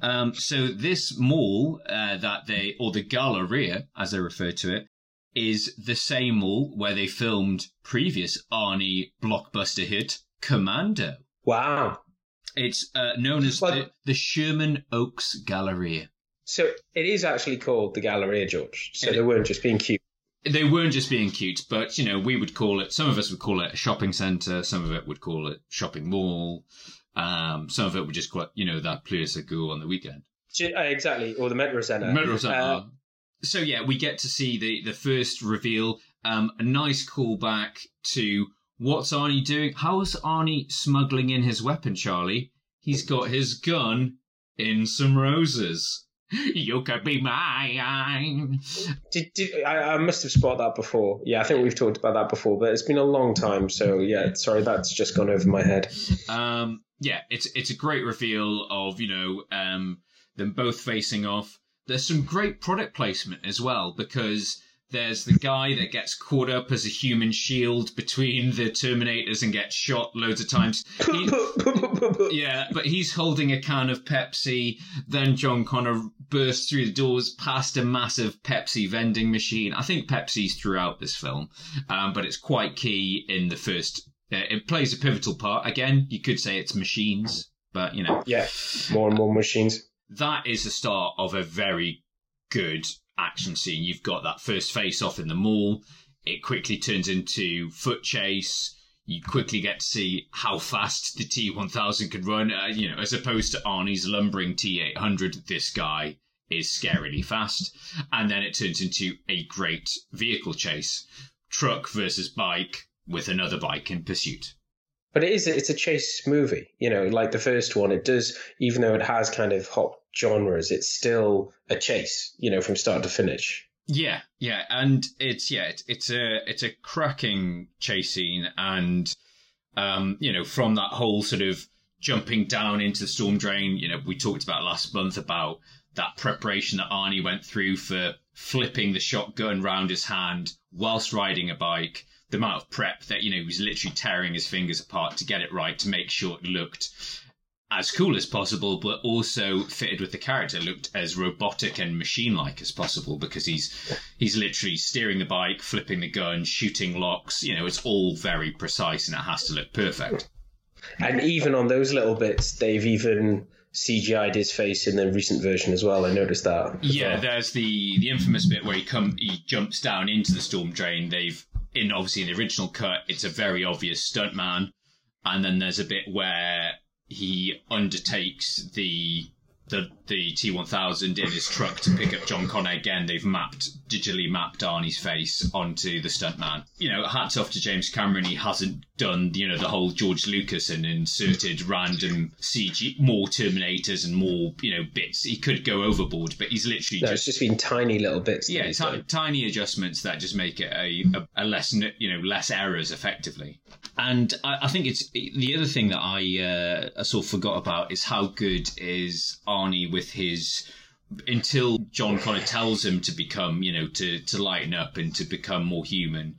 Speaker 7: Um, so this mall uh, that they, or the Galleria, as they refer to it, is the same mall where they filmed previous Arnie blockbuster hit Commando.
Speaker 10: Wow.
Speaker 7: It's uh, known as the, the, Sherman Oaks Galleria.
Speaker 10: So it is actually called the Galleria, George. So it, they weren't just being cute.
Speaker 7: They weren't just being cute, but you know, we would call it. Some of us would call it a shopping centre. Some of it would call it shopping mall. Um, some of it would just call it, you know, that place I go on the weekend.
Speaker 10: Uh, exactly, or the Metro Centre.
Speaker 7: Metro Centre. Uh, so yeah, we get to see the the first reveal. Um, a nice callback to what's Arnie doing? How's Arnie smuggling in his weapon, Charlie? He's got his gun in some roses. You could be mine.
Speaker 10: Did, did I, I must have spotted that before? Yeah, I think we've talked about that before, but it's been a long time, so yeah, sorry, that's just gone over my head.
Speaker 7: Um, yeah, it's it's a great reveal of you know um, them both facing off there's some great product placement as well because there's the guy that gets caught up as a human shield between the Terminators and gets shot loads of times. He, yeah, but he's holding a can of Pepsi. Then John Connor bursts through the doors past a massive Pepsi vending machine. I think Pepsi's throughout this film, um, but it's quite key in the first. Uh, it plays a pivotal part. Again, you could say it's machines, but you know.
Speaker 10: Yeah, more and more machines
Speaker 7: that is the start of a very good action scene. You've got that first face off in the mall. It quickly turns into foot chase. You quickly get to see how fast the T1000 can run. Uh, you know, as opposed to Arnie's lumbering T800, this guy is scarily fast. And then it turns into a great vehicle chase. Truck versus bike with another bike in pursuit.
Speaker 10: But it is it's a chase movie, you know, like the first one. It does, even though it has kind of hot genres, it's still a chase, you know, from start to finish.
Speaker 7: Yeah, yeah, and it's yeah, it's, it's a it's a cracking chase scene, and um, you know, from that whole sort of jumping down into the storm drain, you know, we talked about last month about that preparation that Arnie went through for flipping the shotgun round his hand whilst riding a bike the amount of prep that you know he was literally tearing his fingers apart to get it right to make sure it looked as cool as possible, but also fitted with the character, looked as robotic and machine-like as possible because he's he's literally steering the bike, flipping the gun, shooting locks. You know, it's all very precise and it has to look perfect.
Speaker 10: And even on those little bits, they've even CGI'd his face in the recent version as well. I noticed that.
Speaker 7: Yeah,
Speaker 10: well.
Speaker 7: there's the the infamous bit where he come he jumps down into the storm drain. They've in obviously in the original cut, it's a very obvious stuntman, and then there's a bit where he undertakes the the the T1000 in his truck to pick up John Connor again. They've mapped digitally mapped Arnie's face onto the stuntman. You know, hats off to James Cameron. He hasn't done you know the whole George Lucas and inserted random CG more Terminators and more you know bits. He could go overboard, but he's literally
Speaker 10: no,
Speaker 7: just,
Speaker 10: it's just been tiny little bits.
Speaker 7: Yeah, t- tiny adjustments that just make it a, a, a less you know less errors effectively. And I, I think it's the other thing that I uh, I sort of forgot about is how good is Arnie with his until John Connor tells him to become, you know, to, to lighten up and to become more human,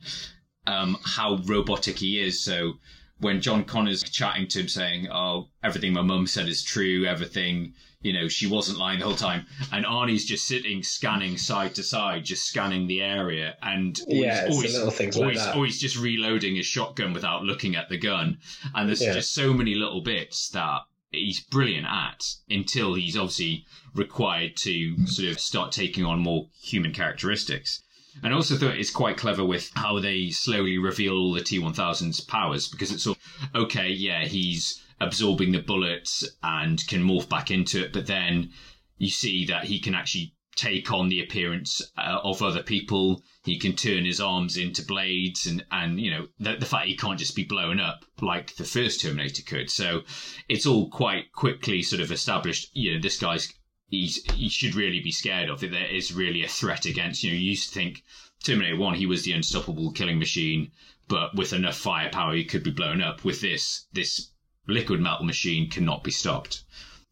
Speaker 7: um, how robotic he is. So when John Connor's chatting to him saying, "Oh, everything my mum said is true. Everything, you know, she wasn't lying the whole time." And Arnie's just sitting, scanning side to side, just scanning the area, and always,
Speaker 10: Yeah,
Speaker 7: always,
Speaker 10: little things like
Speaker 7: always,
Speaker 10: that.
Speaker 7: always just reloading his shotgun without looking at the gun. And there's
Speaker 10: Yeah.
Speaker 7: just so many little bits that he's brilliant at until he's obviously required to sort of start taking on more human characteristics. And I also thought it's quite clever with how they slowly reveal all the T1000's powers because it's of, okay, yeah, he's absorbing the bullets and can morph back into it, but then you see that he can actually take on the appearance uh, of other people. He can turn his arms into blades, and and you know the, the fact he can't just be blown up like the first Terminator could. So it's all quite quickly sort of established. You know, this guy's he's he should really be scared of that there is really a threat against. You know, you used to think Terminator One he was the unstoppable killing machine, but with enough firepower he could be blown up. With this this liquid metal machine cannot be stopped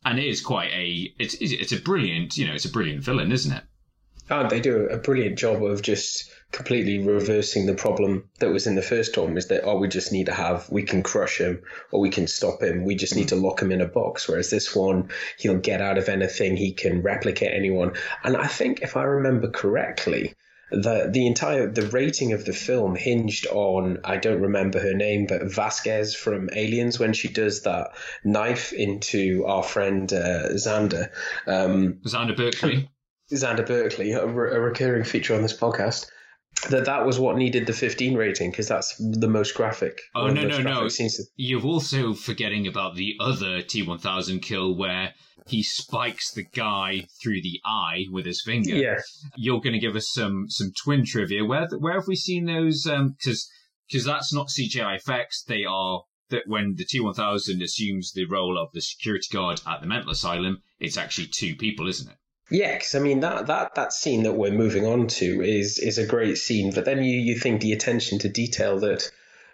Speaker 7: and it is quite a it's it's a brilliant you know it's a brilliant villain isn't it
Speaker 10: Oh, they do a brilliant job of just completely reversing the problem that was in the first one. Is that oh, we just need to have we can crush him or we can stop him. We just need to lock him in a box. Whereas this one, he'll get out of anything. He can replicate anyone. And I think if I remember correctly, the the entire the rating of the film hinged on I don't remember her name, but Vasquez from Aliens when she does that knife into our friend uh, Xander. Um,
Speaker 7: Xander Berkeley.
Speaker 10: Xander Berkeley, a, re- a recurring feature on this podcast. That that was what needed the 15 rating because that's the most graphic.
Speaker 7: Oh no no no
Speaker 10: scenes.
Speaker 7: you're also forgetting about the other t1000 kill where he spikes the guy through the eye with his finger
Speaker 10: Yeah.
Speaker 7: you're going to give us some some twin trivia where where have we seen those um, because because that's not cgi effects they are that when the T1000 assumes the role of the security guard at the mental asylum, it's actually two people, isn't it?
Speaker 10: Yeah, 'cause, I mean that that that scene that we're moving on to is is a great scene, but then you you think the attention to detail that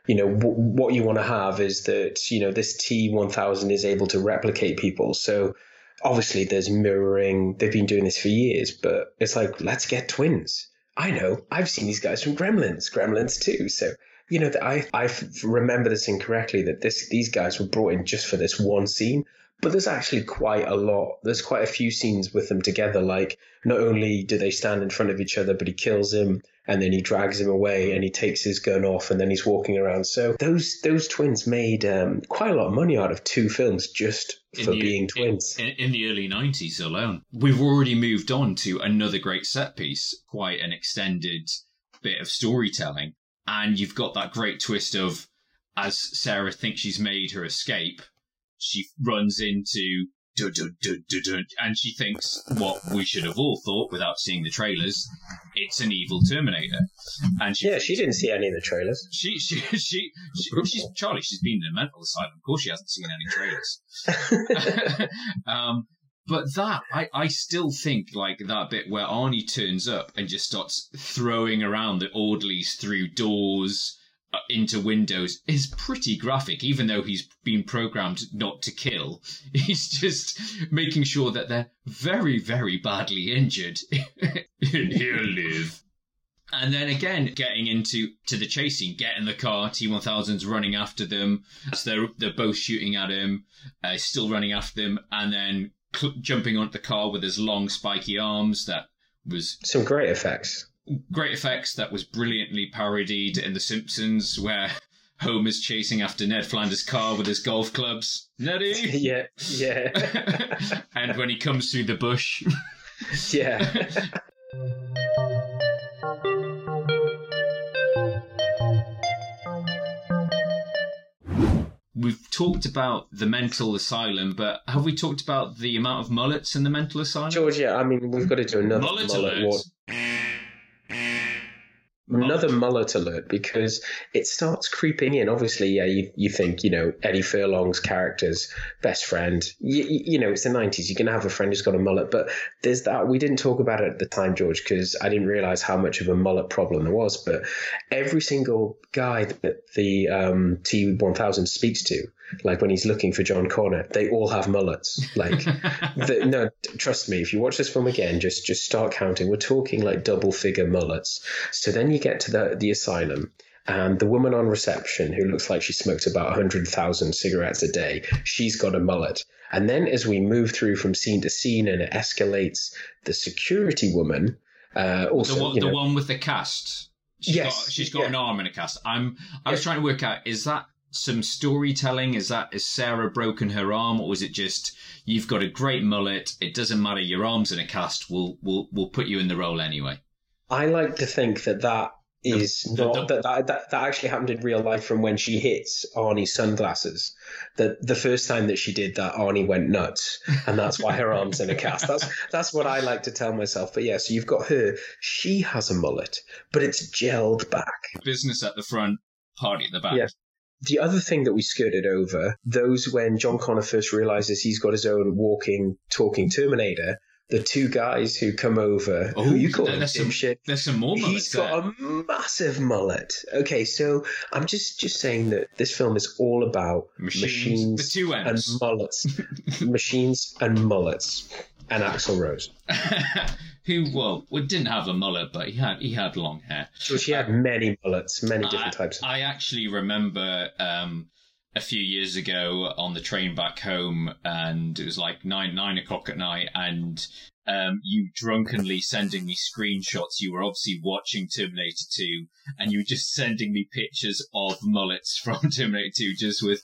Speaker 10: you know w- what you want to have is that you know this T one thousand is able to replicate people, so obviously there's mirroring. They've been doing this for years, but it's like let's get twins. I know I've seen these guys from Gremlins, Gremlins too, so. You know, I I remember this incorrectly that this these guys were brought in just for this one scene, but there's actually quite a lot. There's quite a few scenes with them together. Like not only do they stand in front of each other, but he kills him and then he drags him away and he takes his gun off and then he's walking around. So those those twins made um, quite a lot of money out of two films just
Speaker 7: In
Speaker 10: for
Speaker 7: the-
Speaker 10: being twins.
Speaker 7: In, in the early 90s alone. We've already moved on to another great set piece, quite an extended bit of storytelling. And you've got that great twist of, as Sarah thinks she's made her escape, she runs into dun, dun, dun, and she thinks what we should have all thought without seeing the trailers, it's an evil Terminator. And she
Speaker 10: yeah, she didn't see any of the trailers.
Speaker 7: she she she, she she's Charlie. She's been in a mental asylum. Of course, she hasn't seen any trailers. um, but that I I still think like that bit where Arnie turns up and just starts throwing around the orderlies through doors. Into windows is pretty graphic, even though he's been programmed not to kill. He's just making sure that they're very, very badly injured. and He'll live. And then again, getting into to the chase scene, get in the car, T1000's running after them. So they're, they're both shooting at him, uh, still running after them, and then cl- jumping onto the car with his long spiky arms. That was
Speaker 10: Some great effects.
Speaker 7: Great effects. That was brilliantly parodied in The Simpsons, where Homer's chasing after Ned Flanders' car with his golf clubs. Neddy!
Speaker 10: Yeah, yeah,
Speaker 7: and when he comes through the bush.
Speaker 10: yeah.
Speaker 7: We've talked about the mental asylum, but have we talked about the amount of mullets in the mental asylum?
Speaker 10: George, yeah, I mean, we've got to do another
Speaker 7: Mullet
Speaker 10: mullet. Another mullet alert because it starts creeping in. Obviously, yeah, you, you think, you know, Eddie Furlong's character's best friend. You, you know, it's the 90s. You're going to have a friend who's got a mullet. But there's that. We didn't talk about it at the time, George, because I didn't realize how much of a mullet problem there was. But every single guy that the um, T1000 speaks to, like when he's looking for John Connor, they all have mullets. Like, the, no, trust me. If you watch this film again, just just start counting. We're talking like double figure mullets. So then you get to the the asylum, and the woman on reception who looks like she smoked about 100,000 cigarettes a day, she's got a mullet. And then as we move through from scene to scene and it escalates, the security woman, uh, also,
Speaker 7: the one,
Speaker 10: you
Speaker 7: the
Speaker 10: know,
Speaker 7: one with the cast. She's
Speaker 10: Yes,
Speaker 7: got, she's got
Speaker 10: yeah.
Speaker 7: an arm in a cast. I'm. I was trying to work out: is that some storytelling? Is that is Sarah broken her arm, or is it just you've got a great mullet? It doesn't matter. Your arm's in a cast. We'll we'll we'll put you in the role anyway.
Speaker 10: I like to think that that is not that, that that that actually happened in real life from when she hits Arnie's sunglasses. That the first time that she did that, Arnie went nuts, and that's why her arm's in a cast. That's that's what I like to tell myself. But yeah, so you've got her. She has a mullet, but it's gelled back.
Speaker 7: Business at the front, party at the back.
Speaker 10: Yeah. The other thing that we skirted over, those when John Connor first realizes he's got his own walking, talking Terminator, the two guys who come over, who oh, you call
Speaker 7: there's some,
Speaker 10: dipshit,
Speaker 7: there's some more
Speaker 10: He's got
Speaker 7: there.
Speaker 10: a massive mullet. Okay, so I'm just just saying that this film is all about
Speaker 7: Machines.
Speaker 10: machines, and mullets, machines and mullets, and Axl Rose.
Speaker 7: Who well, didn't have a mullet, but he had he had long hair.
Speaker 10: So she had many mullets, many different types.
Speaker 7: I actually remember um, a few years ago on the train back home, and it was like nine nine o'clock at night, and um, you drunkenly sending me screenshots. You were obviously watching Terminator Two, and you were just sending me pictures of mullets from Terminator Two, just with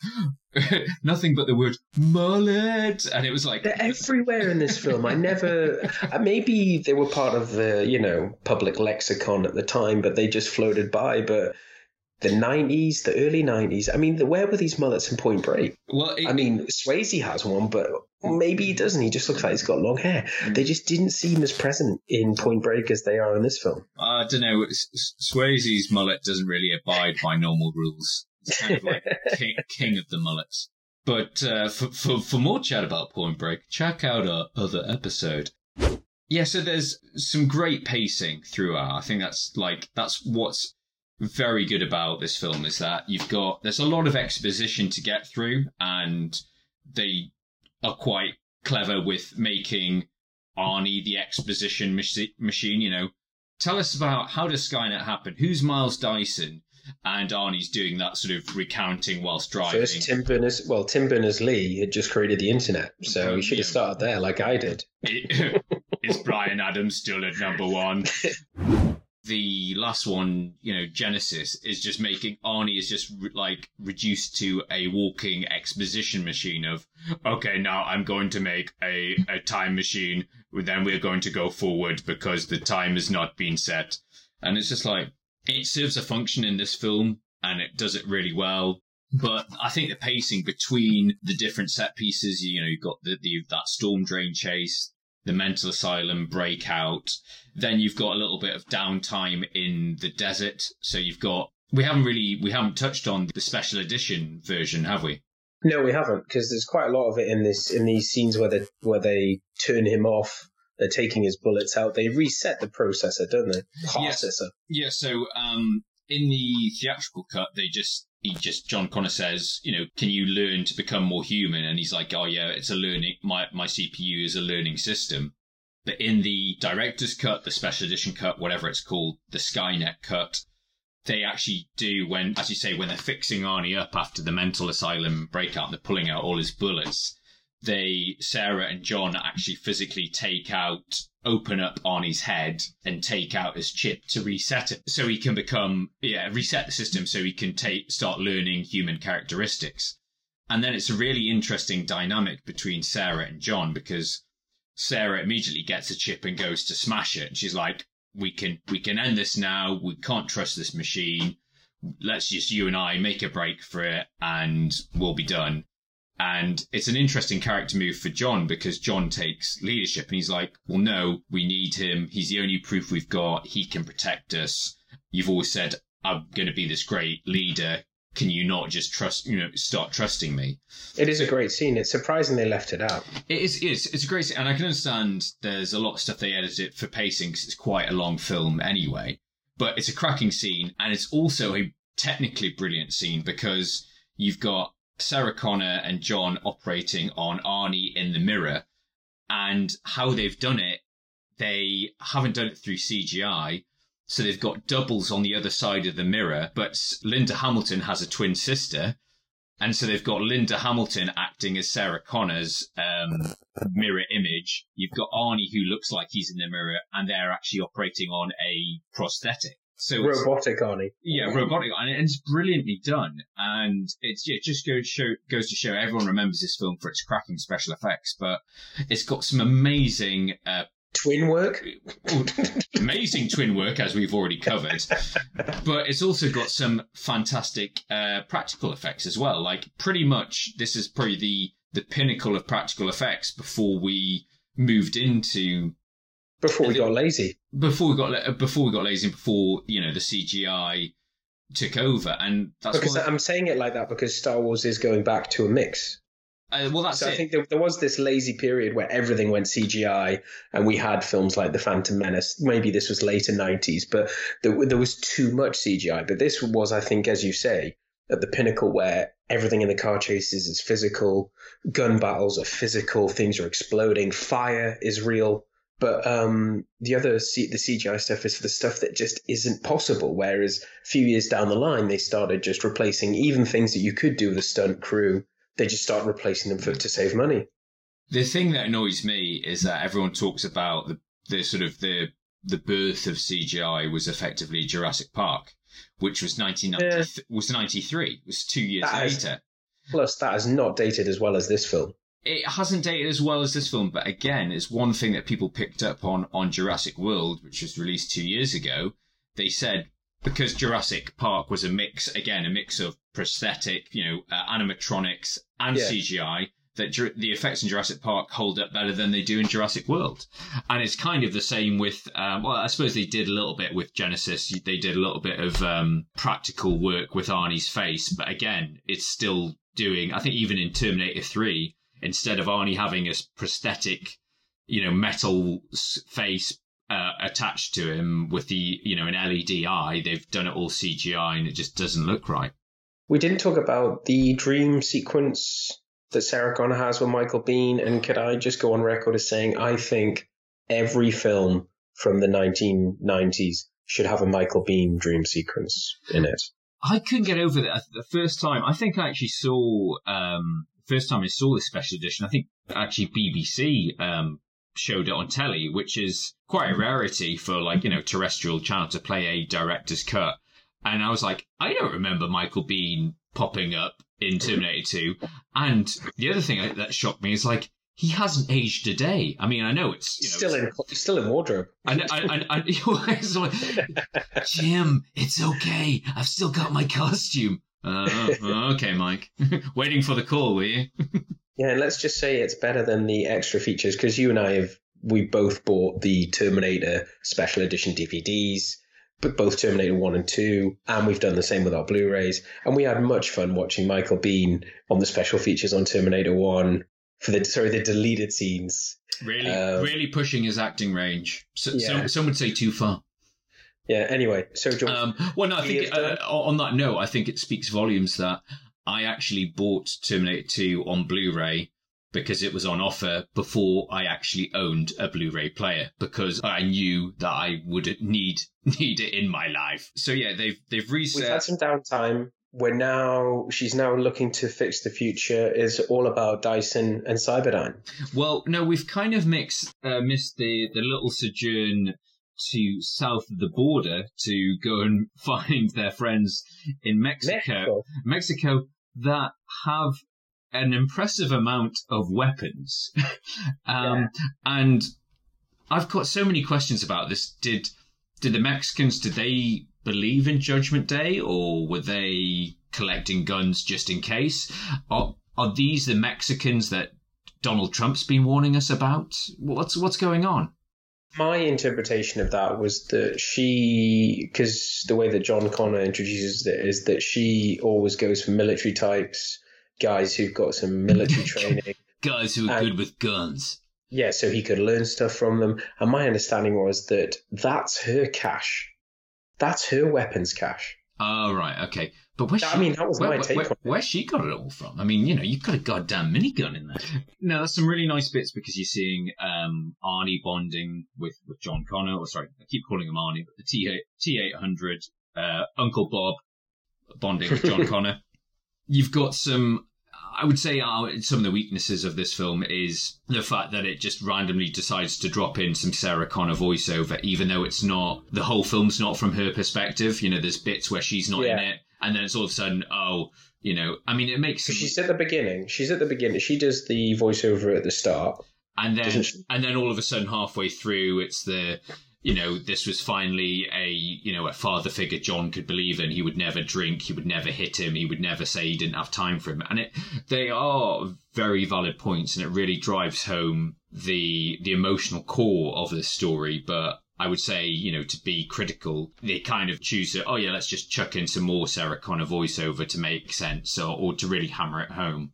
Speaker 7: nothing but the word mullet, and it was like
Speaker 10: They're everywhere in this film. I never. uh, Maybe they were part of the you know public lexicon at the time, but they just floated by. But the nineties, the early nineties. I mean, where were these mullets in Point Break?
Speaker 7: Well,
Speaker 10: I mean, Swayze has one, but maybe he doesn't. He just looks like he's got long hair.
Speaker 7: Mm.
Speaker 10: They just didn't seem as present in Point Break as they are in this film.
Speaker 7: I don't know. Swayze's mullet doesn't really abide by normal rules. He's kind of like king, king of the mullets. But uh, for, for for more chat about Point Break, check out our other episode. Yeah, so there's some great pacing throughout. I think that's like that's what's very good about this film is that you've got there's a lot of exposition to get through, and they are quite clever with making Arnie the exposition machi- machine. You know, tell us about how does Skynet happen? Who's Miles Dyson? And Arnie's doing that sort of recounting whilst driving.
Speaker 10: First, Tim Berners. Well, Tim Berners Lee had just created the internet, so he should have started there, like I did.
Speaker 7: is Bryan Adams still at number one? the last one, you know, Genisys is just making Arnie is just re- like reduced to a walking exposition machine of, okay, now I'm going to make a, a time machine. Then we're going to go forward because the time has not been set. And it's just like, it serves a function in this film and it does it really well. But I think the pacing between the different set pieces, you know, you've got the, the that storm drain chase, the mental asylum breakout. Then you've got a little bit of downtime in the desert. So you've got we haven't really we haven't touched on the special edition version, have we?
Speaker 10: No, we haven't, because there's quite a lot of it in this in these scenes where they where they turn him off. They're taking his bullets out. They reset the processor, don't they? Processor.
Speaker 7: Yeah. So um, in the theatrical cut, they just he just John Connor says, you know, can you learn to become more human? And he's like, oh yeah, it's a learning. My my CPU is a learning system. But in the director's cut, the special edition cut, whatever it's called, the Skynet cut, they actually do when, as you say, when they're fixing Arnie up after the mental asylum breakout, they're pulling out all his bullets. They, Sarah and John actually physically take out, open up Arnie's head and take out his chip to reset it. So he can become, yeah, reset the system so he can take, start learning human characteristics. And then it's a really interesting dynamic between Sarah and John because Sarah immediately gets a chip and goes to smash it. And she's like, we can, we can end this now. We can't trust this machine. Let's just you and I make a break for it and we'll be done. And it's an interesting character move for John because John takes leadership and he's like, well, no, we need him. He's the only proof we've got. He can protect us. You've always said, I'm going to be this great leader. Can you not just trust, you know, start trusting me?
Speaker 10: It is a great scene. It's surprising they left it out.
Speaker 7: It is, it's, it's a great scene. And I can understand there's a lot of stuff they edited for pacing because it's quite a long film anyway. But it's a cracking scene. And it's also a technically brilliant scene because you've got Sarah Connor and John operating on Arnie in the mirror. And how they've done it, they haven't done it through CGI. So they've got doubles on the other side of the mirror, but Linda Hamilton has a twin sister. And so they've got Linda Hamilton acting as Sarah Connor's um, mirror image. You've got Arnie who looks like he's in the mirror, and they're actually operating on a prosthetic. So
Speaker 10: Robotic Arnie.
Speaker 7: yeah, robotic, and it's brilliantly done. And it's yeah, it just goes show goes to show everyone remembers this film for its cracking special effects, but it's got some amazing uh,
Speaker 10: twin work,
Speaker 7: amazing twin work as we've already covered. But it's also got some fantastic uh, practical effects as well. Like pretty much, this is probably the the pinnacle of practical effects before we moved into
Speaker 10: before we got lazy.
Speaker 7: Before we got before we got lazy before you know the CGI took over, and that's
Speaker 10: because I'm saying it like that because Star Wars is going back to a mix.
Speaker 7: Uh, well, that's
Speaker 10: so I think there, there was this lazy period where everything went CGI, and we had films like The Phantom Menace. Maybe this was later '90s, but there, there was too much CGI. But this was, I think, as you say, at the pinnacle where everything in the car chases is physical, gun battles are physical, things are exploding, fire is real. But um, the other C- the CGI stuff is for the stuff that just isn't possible. Whereas a few years down the line, they started just replacing even things that you could do with a stunt crew. They just started replacing them for to save money.
Speaker 7: The thing that annoys me is that everyone talks about the, the sort of the the birth of CGI was effectively Jurassic Park, which was 1990 was 93. It was two years
Speaker 10: That is-
Speaker 7: later.
Speaker 10: Plus, that is not dated as well as this film.
Speaker 7: It hasn't dated as well as this film, but again, it's one thing that people picked up on on Jurassic World, which was released two years ago. They said because Jurassic Park was a mix, again, a mix of prosthetic, you know, uh, animatronics and
Speaker 10: Yeah.
Speaker 7: CGI, that Jur- the effects in Jurassic Park hold up better than they do in Jurassic World. And it's kind of the same with, um, well, I suppose they did a little bit with Genisys. They did a little bit of um, practical work with Arnie's face, but again, it's still doing, I think even in Terminator 3, instead of Arnie having a prosthetic, you know, metal face uh, attached to him with the, you know, an LED eye, they've done it all CGI and it just doesn't look right.
Speaker 10: We didn't talk about the dream sequence that Sarah Connor has with Michael Biehn, and could I just go on record as saying I think every film from the 1990s should have a Michael Biehn dream sequence in it.
Speaker 7: I couldn't get over that the first time. I think I actually saw um first time I saw this special edition. I think actually BBC um showed it on telly, which is quite a rarity for like you know terrestrial channel to play a director's cut. And I was like, I don't remember Michael Biehn popping up in Terminator 2. And the other thing that shocked me is like he hasn't aged a day. I mean, I know it's you know
Speaker 10: Still in, still in wardrobe.
Speaker 7: and, Jim, it's okay. I've still got my costume. Uh, okay, Mike. Waiting for the call, were you?
Speaker 10: Yeah, and let's just say it's better than the extra features because you and I have we both bought the Terminator special edition DVDs, but both Terminator One and Two, and we've done the same with our Blu-rays, and we had much fun watching Michael Biehn on the special features on Terminator One for the sorry the deleted scenes.
Speaker 7: Really,
Speaker 10: Um,
Speaker 7: really pushing his acting range. So,
Speaker 10: Yeah.
Speaker 7: some, some would say too far.
Speaker 10: Yeah. Anyway, so George,
Speaker 7: Um, well, no, I think uh, on that note, I think it speaks volumes that I actually bought Terminator 2 on Blu-ray because it was on offer before I actually owned a Blu-ray player because I knew that I would need need it in my life. So yeah, they've they've reset.
Speaker 10: we've had some downtime. We're now she's now looking to fix the future. Is all about Dyson and Cyberdyne.
Speaker 7: Well, no, we've kind of mixed uh, missed the the little sojourn to south of the border to go and find their friends in Mexico.
Speaker 10: Mexico.
Speaker 7: Mexico that have an impressive amount of weapons. um, And I've got so many questions about this. Did did the Mexicans did they believe in Judgment Day or were they collecting guns just in case? Are are these the Mexicans that Donald Trump's been warning us about? What's what's going on?
Speaker 10: My interpretation of that was that she, because the way that John Connor introduces it is that she always goes for military types, guys who've got some military training.
Speaker 7: Guys who are
Speaker 10: And-
Speaker 7: good with guns.
Speaker 10: Yeah, so he could learn stuff from them. And my understanding was that that's her cache. That's her weapons cache.
Speaker 7: Oh right, okay. But where's
Speaker 10: I
Speaker 7: she,
Speaker 10: mean, that was
Speaker 7: where,
Speaker 10: my
Speaker 7: where-
Speaker 10: take
Speaker 7: where-
Speaker 10: on it.
Speaker 7: where's she got it all from? I mean, you know, you've got a goddamn minigun in there. No, there's some really nice bits because you're seeing um, Arnie bonding with, with John Connor. Or sorry, I keep calling him Arnie, but the T T eight hundred uh, Uncle Bob bonding with John Connor. You've got some. I would say uh, some of the weaknesses of this film is the fact that it just randomly decides to drop in some Sarah Connor voiceover, even though it's not the whole film's not from her perspective. You know, there's bits where she's not in it, and then it's all of a sudden, oh, you know, I mean, it makes some,
Speaker 10: She's at the beginning. She's at the beginning. She does the voiceover at the start.
Speaker 7: and then and then all of a sudden, halfway through, it's the you know, this was finally a, you know, a father figure John could believe in. He would never drink. He would never hit him. He would never say he didn't have time for him. And it, they are very valid points and it really drives home the, the emotional core of this story. But I would say, you know, to be critical, they kind of choose to, oh yeah, let's just chuck in some more Sarah Connor voiceover to make sense or, or to really hammer it home.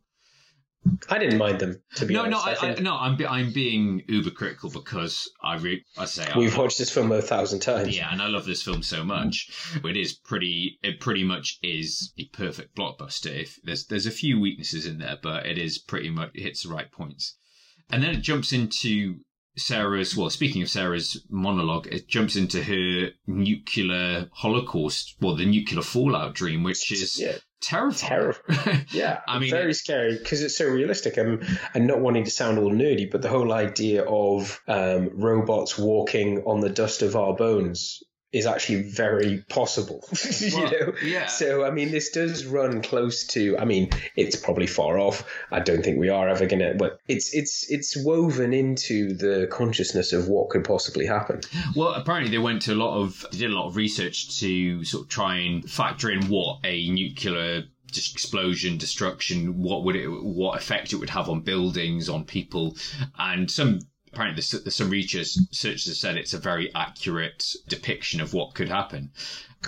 Speaker 10: I didn't mind them to be
Speaker 7: No,
Speaker 10: honest.
Speaker 7: no, I,
Speaker 10: think
Speaker 7: I, no. I'm I'm being uber critical because I re, I say
Speaker 10: we've watched this film a thousand times.
Speaker 7: yeah, and I love this film so much. It is pretty. It pretty much is a perfect blockbuster. If there's there's a few weaknesses in there, but it is pretty much it hits the right points. And then it jumps into Sarah's. Well, speaking of Sarah's monologue, it jumps into her nuclear holocaust, well, the nuclear fallout dream, which is
Speaker 10: Yeah.
Speaker 7: terrifying.
Speaker 10: Terrifying. Yeah,
Speaker 7: I mean,
Speaker 10: very scary because it's so realistic. And and not wanting to sound all nerdy, but the whole idea of um, robots walking on the dust of our bones is actually very possible. you
Speaker 7: Well,
Speaker 10: know?
Speaker 7: yeah.
Speaker 10: So I mean, this does run close to. I mean, it's probably far off. I don't think we are ever gonna. But it's it's it's woven into the consciousness of what could possibly happen.
Speaker 7: Well, apparently they went to a lot of, they did a lot of research to sort of try and factor in what a nuclear just explosion, destruction, what would it, what effect it would have on buildings, on people, and some. Apparently, there's, there's some researchers researchers have said it's a very accurate depiction of what could happen.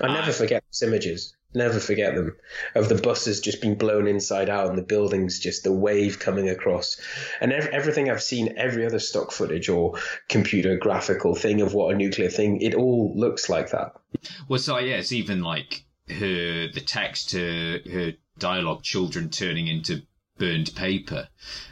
Speaker 10: I never forget those images. Never forget them of the buses just being blown inside out and the buildings just the wave coming across. And ev- everything I've seen, every other stock footage or computer graphical thing of what a nuclear thing, it all looks like that.
Speaker 7: Well, so yeah, it's even like her the text to her dialogue, children turning into burned paper,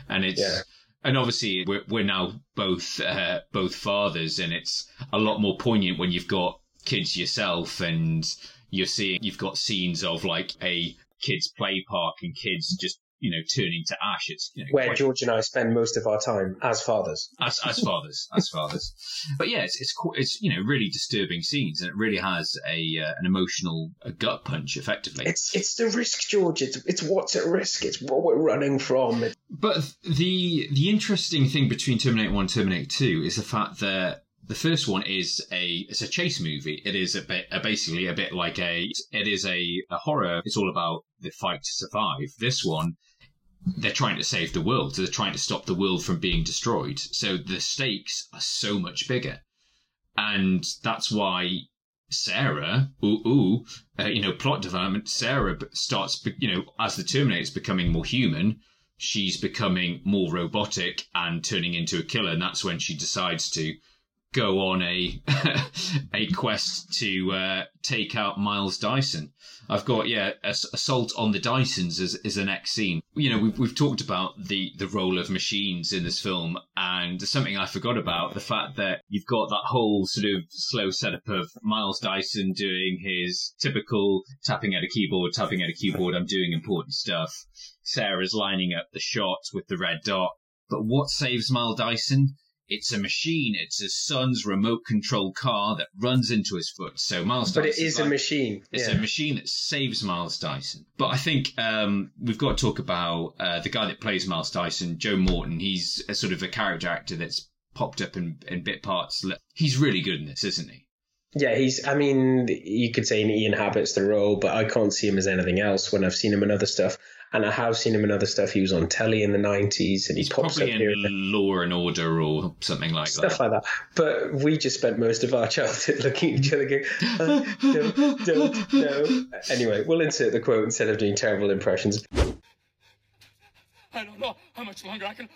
Speaker 7: and it's
Speaker 10: Yeah.
Speaker 7: And obviously we're we're now both uh, both fathers, and it's a lot more poignant when you've got kids yourself, and you're seeing you've got scenes of like a kids play park and kids just you know turning to ash. It's you know,
Speaker 10: Where
Speaker 7: quite-
Speaker 10: George and I spend most of our time as fathers.
Speaker 7: as as fathers, as fathers. But yeah, it's it's qu- it's you know really disturbing scenes, and it really has a uh, an emotional a gut punch, effectively.
Speaker 10: It's it's the risk, George. It's it's what's at risk. It's what we're running from.
Speaker 7: But the the interesting thing between Terminator One and Terminator Two is the fact that the first one is a it's a chase movie. It is a bit a basically a bit like a it is a, a horror. It's all about the fight to survive. This one. They're trying to save the world. They're trying to stop the world from being destroyed. So the stakes are so much bigger. And that's why Sarah, ooh, ooh, uh, you know, plot development, Sarah starts, you know, as the Terminator's becoming more human, she's becoming more robotic and turning into a killer. And that's when she decides to go on a a quest to uh, take out Miles Dyson. I've got yeah, assault on the Dysons is, is the next scene. You know, we've we've talked about the the role of machines in this film, and something I forgot about the fact that you've got that whole sort of slow setup of Miles Dyson doing his typical tapping at a keyboard, tapping at a keyboard. I'm doing important stuff. Sarah's lining up the shot with the red dot. But what saves Miles Dyson? It's a machine. It's his son's remote control car that runs into his foot. So Miles Dyson
Speaker 10: but it
Speaker 7: is
Speaker 10: is a
Speaker 7: like-
Speaker 10: machine.
Speaker 7: it's
Speaker 10: Yeah.
Speaker 7: a machine that saves Miles Dyson. But I think um, we've got to talk about uh, the guy that plays Miles Dyson, Joe Morton. He's a sort of a character actor that's popped up in, in bit parts. He's really good in this, isn't he?
Speaker 10: Yeah, he's. I mean, you could say he inhabits the role, but I can't see him as anything else when I've seen him in other stuff. And I have seen him in other stuff. He was on telly in the nineties, and he pops
Speaker 7: Probably
Speaker 10: up here
Speaker 7: in Law and Order or something like
Speaker 10: stuff
Speaker 7: that.
Speaker 10: Stuff like that. But we just spent most of our childhood looking at each other, going, uh, "Don't, don't, no." Anyway, we'll insert the quote instead of doing terrible impressions.
Speaker 2: I don't know how much longer I can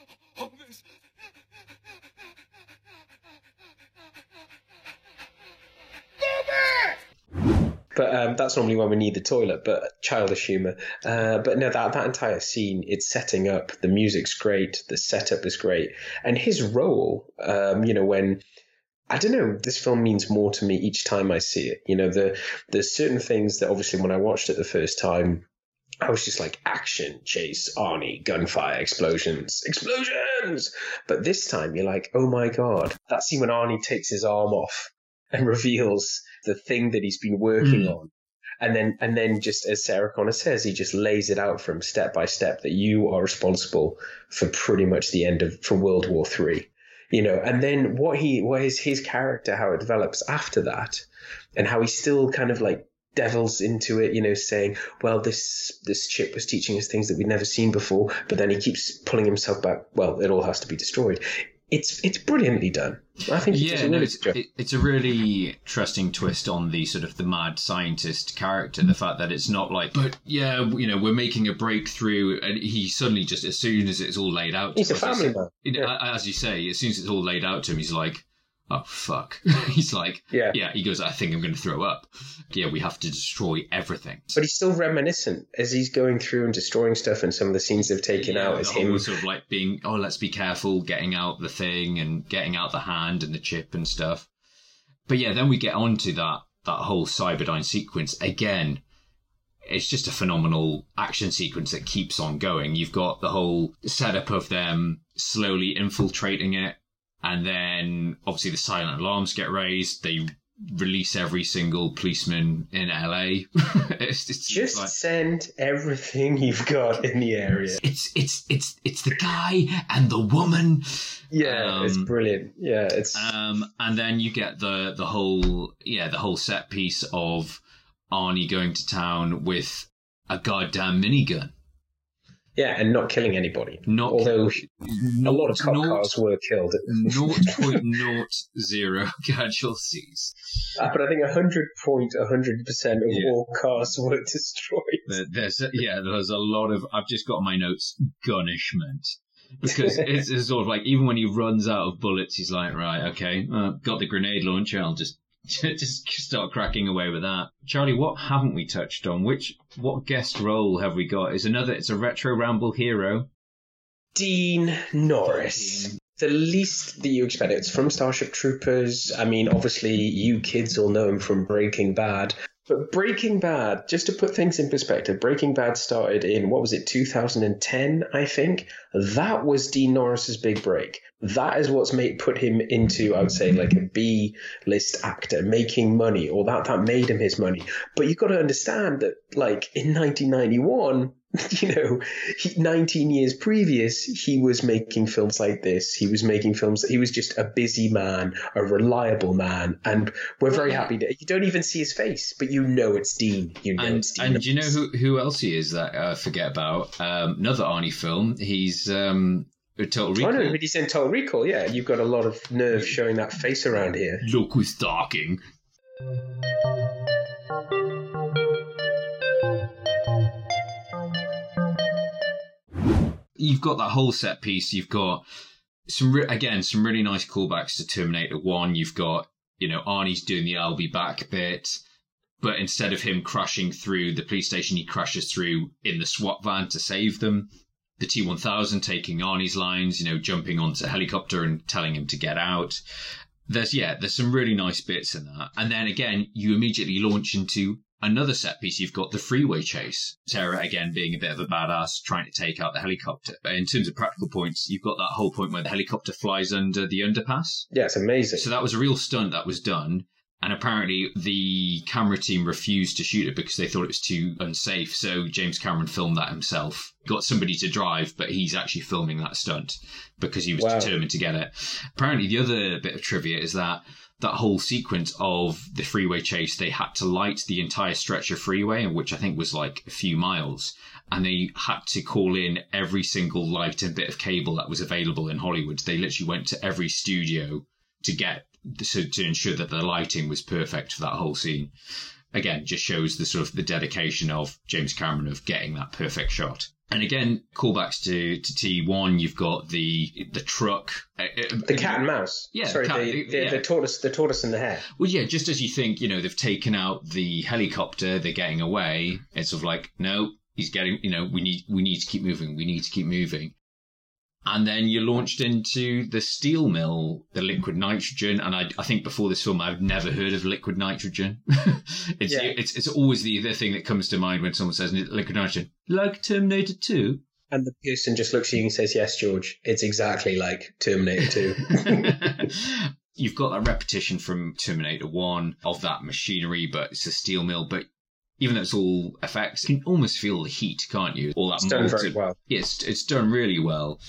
Speaker 10: but um, that's normally when we need the toilet. But childish humor. Uh, but no, that that entire scene, it's setting up. The music's great. The setup is great, and his role. Um, you know, when I don't know, this film means more to me each time I see it. You know, the there's certain things that obviously when I watched it the first time. I was just like action, chase, Arnie, gunfire, explosions, explosions. But this time you're like, oh my god, that scene when Arnie takes his arm off and reveals the thing that he's been working
Speaker 7: Mm.
Speaker 10: on. And then, and then just as Sarah Connor says, he just lays it out for him step by step that you are responsible for pretty much the end of, for World War Three. You know, and then what he, what is his character, how it develops after that and how he still kind of like devils into it, you know, saying, well, this, this chip was teaching us things that we'd never seen before, but then he keeps pulling himself back. Well, it all has to be destroyed. It's, it's brilliantly done. I think
Speaker 7: yeah, no, it's, it, it's a really interesting twist on the sort of the mad scientist character. The fact that it's not like, but yeah, you know, we're making a breakthrough, and he suddenly just as soon as it's all laid out, to
Speaker 10: He's a family man.
Speaker 7: know, As you say, as soon as it's all laid out to him, he's like, oh fuck. he's like,
Speaker 10: Yeah.
Speaker 7: yeah. He goes, I think I'm going to throw up. Yeah, we have to destroy everything.
Speaker 10: But he's still reminiscent as he's going through and destroying stuff, and some of the scenes they've taken
Speaker 7: Yeah,
Speaker 10: out
Speaker 7: is
Speaker 10: him.
Speaker 7: sort of like being, oh, let's be careful, getting out the thing and getting out the hand and the chip and stuff. But yeah, then we get on to that that whole Cyberdyne sequence again. It's just a phenomenal action sequence that keeps on going. You've got the whole setup of them slowly infiltrating it, and then obviously the silent alarms get raised. They release every single policeman in LA. it's, it's
Speaker 10: Just
Speaker 7: like,
Speaker 10: send everything you've got in the area.
Speaker 7: it's it's it's it's the guy and the woman.
Speaker 10: Yeah, it's
Speaker 7: Um,
Speaker 10: brilliant. Yeah, it's
Speaker 7: Um, and then you get the the whole yeah the whole set piece of Arnie going to town with a goddamn minigun.
Speaker 10: Yeah, and not killing anybody.
Speaker 7: Not
Speaker 10: Although a lot of cop
Speaker 7: not-
Speaker 10: cars were killed.
Speaker 7: Zero casualties.
Speaker 10: Uh, but I think hundred point hundred percent of
Speaker 7: Yeah.
Speaker 10: all cars were destroyed.
Speaker 7: There- There's yeah, there's a lot of. I've just got my notes gunishment because it's, it's sort of like even when he runs out of bullets, he's like, right, okay, uh, got the grenade launcher. I'll just just start cracking away with that. Charlie, what haven't we touched on? Which what guest role have we got? Is another? It's a retro ramble hero.
Speaker 10: Dean Norris. The least that you expect. It's from Starship Troopers. I mean, obviously, you kids will know him from Breaking Bad. But Breaking Bad, just to put things in perspective, Breaking Bad started in, what was it, 2010, I think? That was Dean Norris's big break. That is what's made put him into, I would say, like a B list actor, making money, or that, that made him his money. But you've got to understand that, like, in 1991, you know, he, 19 years previous, he was making films like this. He was making films. He was just a busy man, a reliable man, and we're very happy that you don't even see his face, but you know it's Dean. You know
Speaker 7: And
Speaker 10: it's Dean.
Speaker 7: and do you know who who else he is that I forget about? Um, another Arnie film. He's um, Total
Speaker 10: I
Speaker 7: Recall.
Speaker 10: know, but he's in Total Recall. Yeah, you've got a lot of nerve showing that face around here.
Speaker 7: Look who's talking. You've got that whole set piece. You've got some re- again some really nice callbacks to Terminator One. You've got you know Arnie's doing the "I'll be back" bit, but instead of him crashing through the police station, he crashes through in the SWAT van to save them. The T one thousand taking Arnie's lines, you know, jumping onto a helicopter and telling him to get out there's yeah, there's some really nice bits in that. And then again, you immediately launch into another set piece. You've got the freeway chase. Sarah again being a bit of a badass, trying to take out the helicopter. But in terms of practical points, you've got that whole point where the helicopter flies under the underpass.
Speaker 10: Yeah, it's amazing.
Speaker 7: So that was a real stunt that was done. And apparently the camera team refused to shoot it because they thought it was too unsafe. So James Cameron filmed that himself. Got somebody to drive, but he's actually filming that stunt because he was
Speaker 10: Wow.
Speaker 7: determined to get it. Apparently the other bit of trivia is that that whole sequence of the freeway chase, they had to light the entire stretch of freeway, which I think was like a few miles. And they had to call in every single light and bit of cable that was available in Hollywood. They literally went to every studio to get so to ensure that the lighting was perfect for that whole scene. Again, just shows the sort of the dedication of James Cameron of getting that perfect shot. And again, callbacks to, to T1. You've got the the truck, uh, uh,
Speaker 10: The cat and mouse.
Speaker 7: Yeah,
Speaker 10: Sorry,
Speaker 7: cat-
Speaker 10: the, the,
Speaker 7: yeah.
Speaker 10: the tortoise, the tortoise and the hare.
Speaker 7: Well, yeah, just as you think, you know, they've taken out the helicopter, they're getting away. It's sort of like, no, he's getting, you know, we need, we need to keep moving. We need to keep moving. And then you're launched into the steel mill, the liquid nitrogen. And I, I think before this film, I've never heard of liquid nitrogen. it's,
Speaker 10: Yeah.
Speaker 7: it's, it's always the, the thing that comes to mind when someone says liquid nitrogen. Like Terminator 2.
Speaker 10: And the person just looks at you and says, "Yes, George, it's exactly like Terminator 2."
Speaker 7: You've got that repetition from Terminator 1 of that machinery, but it's a steel mill. But even though it's all effects, you can almost feel the heat, can't you? All that
Speaker 10: It's done very
Speaker 7: molten-
Speaker 10: well.
Speaker 7: Yeah, it's, it's done really well.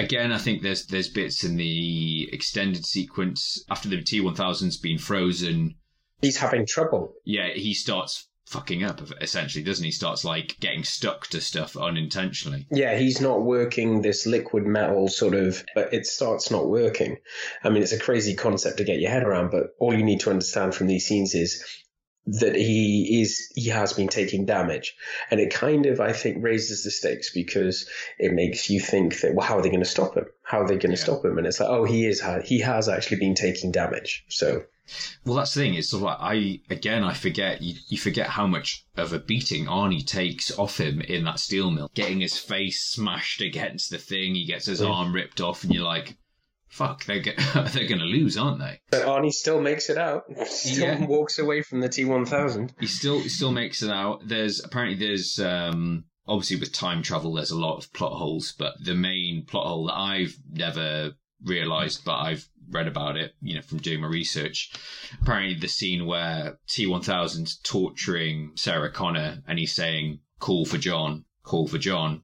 Speaker 7: Again, I think there's there's bits in the extended sequence after the T1000's been frozen.
Speaker 10: He's having trouble.
Speaker 7: Yeah, he starts fucking up essentially, doesn't he? Starts like getting stuck to stuff unintentionally.
Speaker 10: Yeah, he's not working this liquid metal sort of, but it starts not working. I mean, it's a crazy concept to get your head around, but all you need to understand from these scenes is that he is he has been taking damage and it kind of i think raises the stakes because it makes you think that well how are they going to stop him how are they going to stop him and it's like oh he is he has actually been taking damage so
Speaker 7: Well, that's the thing. It's sort of like I again I forget you, you forget how much of a beating Arnie takes off him in that steel mill, getting his face smashed against the thing. He gets his
Speaker 10: Yeah.
Speaker 7: arm ripped off, and you're like, "Fuck, they're ge- they're going to lose, aren't they?"
Speaker 10: but arnie still makes it out still
Speaker 7: Yeah.
Speaker 10: walks away from the t1000
Speaker 7: He still he still makes it out. There's apparently there's um obviously with time travel there's a lot of plot holes, but the main plot hole that I've never realized, but I've read about it, you know, from doing my research. Apparently the scene where T1000's torturing Sarah Connor and he's saying, call for John, call for John.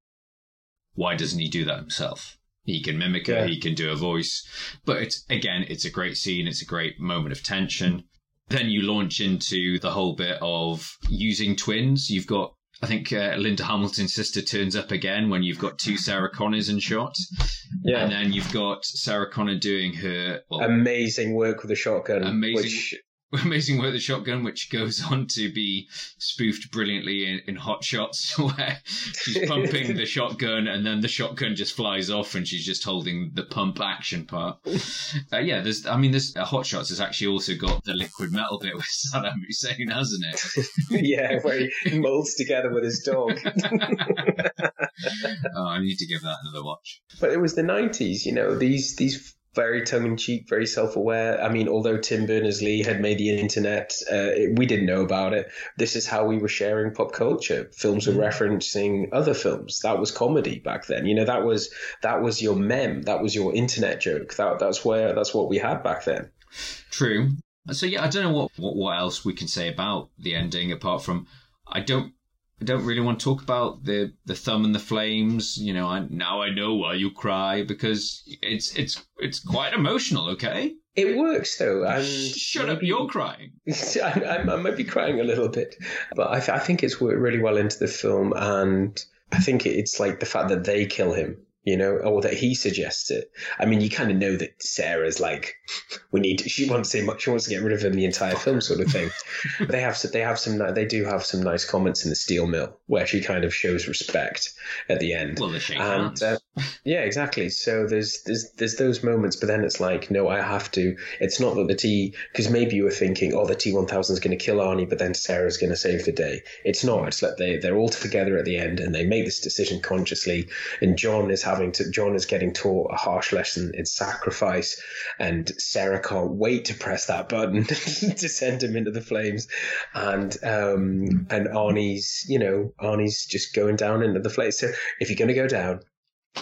Speaker 7: Why doesn't he do that himself? He can mimic her,
Speaker 10: Yeah.
Speaker 7: he can do a voice. But it's, again, it's a great scene. It's a great moment of tension. Then you launch into the whole bit of using twins. You've got, I think, uh, Linda Hamilton's sister turns up again when you've got two Sarah Connors in shot.
Speaker 10: Yeah.
Speaker 7: And then you've got Sarah Connor doing her well,
Speaker 10: amazing work with a shotgun
Speaker 7: Amazing.
Speaker 10: which
Speaker 7: amazing work the shotgun, which goes on to be spoofed brilliantly in, in Hot Shots, where she's pumping the shotgun and then the shotgun just flies off and she's just holding the pump action part. Uh, yeah, there's, I mean, there's uh, Hot Shots has actually also got the liquid metal bit with Saddam Hussein, hasn't it?
Speaker 10: yeah where he molds together with his dog
Speaker 7: oh, I need to give that another watch.
Speaker 10: But it was the nineties, you know. These these very tongue in cheek, very self aware. I mean, although Tim Berners Lee had made the internet, uh, it, we didn't know about it. This is how we were sharing pop culture. Films were referencing other films. That was comedy back then. You know, that was that was your mem. That was your internet joke. That that's where that's what we had back then.
Speaker 7: True. So yeah, I don't know what, what what else we can say about the ending apart from I don't I don't really want to talk about the the thumb and the flames. You know, I, now I know why you cry because it's it's it's quite emotional. Okay,
Speaker 10: It works though, and
Speaker 7: shut up, you're crying.
Speaker 10: I, I, I might be crying a little bit, but I, I think it's worked really well into the film, and I think it's like the fact that they kill him, you know, or that he suggests it. I mean, you kind of know that Sarah's like, we need. She wants to she wants to get rid of him the entire film, sort of thing. they have they have some they do have some nice comments in the steel mill where she kind of shows respect at the end.
Speaker 7: Well, they shake
Speaker 10: and
Speaker 7: hands.
Speaker 10: uh, yeah, exactly. So there's there's there's those moments, but then it's like, no, I have to. It's not that the T because maybe you were thinking, oh, the T one thousand is going to kill Arnie, but then Sarah's going to save the day. It's not. It's like they they're all together at the end and they make this decision consciously. And John is having to. John is getting taught a harsh lesson in sacrifice, and Sarah can't wait to press that button to send him into the flames, and um and Arnie's you know Arnie's just going down into the flames. So if you're going to go down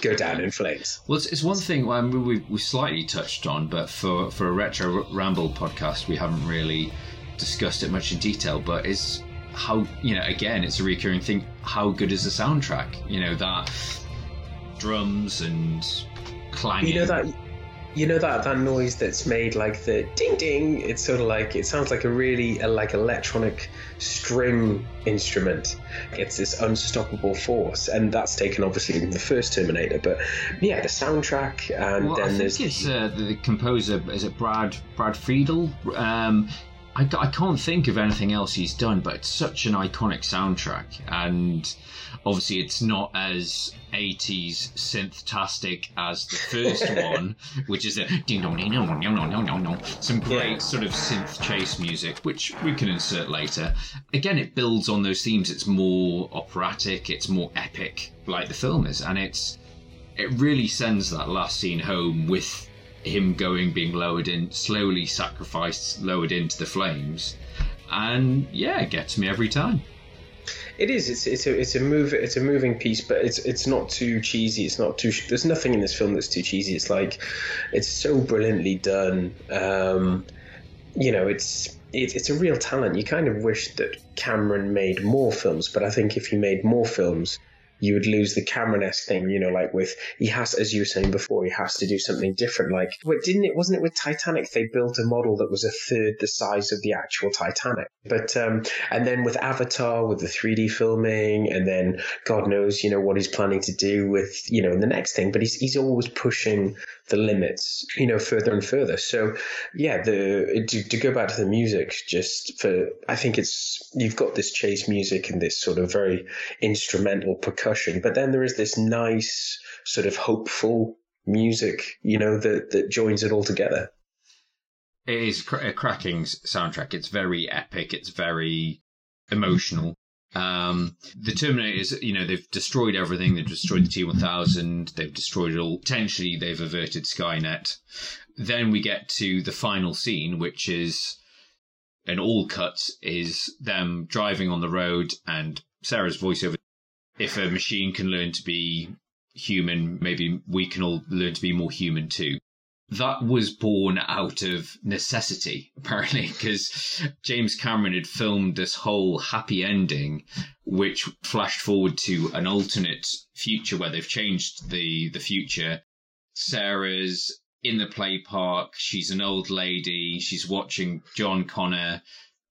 Speaker 10: go down in flames.
Speaker 7: Well, it's, it's one thing we we slightly touched on, but for for a retro ramble podcast, we haven't really discussed it much in detail. But it's how you know again, it's a recurring thing. How good is the soundtrack? You know that drums and clanging.
Speaker 10: You know that you know that that noise that's made like the ding ding. It's sort of like it sounds like a really uh, like electronic string instrument. It's this unstoppable force, and that's taken obviously from the first Terminator. But yeah, the soundtrack, and
Speaker 7: well, I think
Speaker 10: there's
Speaker 7: it's uh, the composer. Is it Brad Brad Friedel? Um, I, I can't think of anything else he's done, but it's such an iconic soundtrack, and obviously it's not as 80s synth-tastic as the first one, which is a ding dong ding dong dong dong dong dong. Some great sort of synth chase music, which we can insert later. Again, it builds on those themes. It's more operatic, it's more epic, like the film is, and it's it really sends that last scene home with him going, being lowered in, slowly sacrificed, lowered into the flames, and yeah, it gets me every time.
Speaker 10: It is. It's it's a it's a move. It's a moving piece, but it's it's not too cheesy. It's not too. There's nothing in this film that's too cheesy. It's like, it's so brilliantly done. Um, you know, it's it's it's a real talent. You kind of wish that Cameron made more films, but I think if he made more films, you would lose the Cameron-esque thing, you know, like with he has, as you were saying before, he has to do something different. Like, what didn't it? Wasn't it with Titanic? They built a model that was a third the size of the actual Titanic. But um, and then with Avatar, with the 3D filming, and then God knows, you know, what he's planning to do with, you know, in the next thing. But he's he's always pushing the limits, you know, further and further. So, yeah, the to, to go back to the music, just for I think it's you've got this chase music and this sort of very instrumental percussion, but then there is this nice sort of hopeful music, you know, that that joins it all together.
Speaker 7: It is a cracking soundtrack. It's very epic. It's very emotional. Um, the Terminators, you know, they've destroyed everything. They've destroyed the T1000. They've destroyed all. Potentially, they've averted Skynet. Then we get to the final scene, which is an all cut, is them driving on the road and Sarah's voiceover. If a machine can learn to be human, maybe we can all learn to be more human too that was born out of necessity, apparently, because James Cameron had filmed this whole happy ending, which flashed forward to an alternate future where they've changed the, the future. Sarah's in the play park. She's an old lady. She's watching John Connor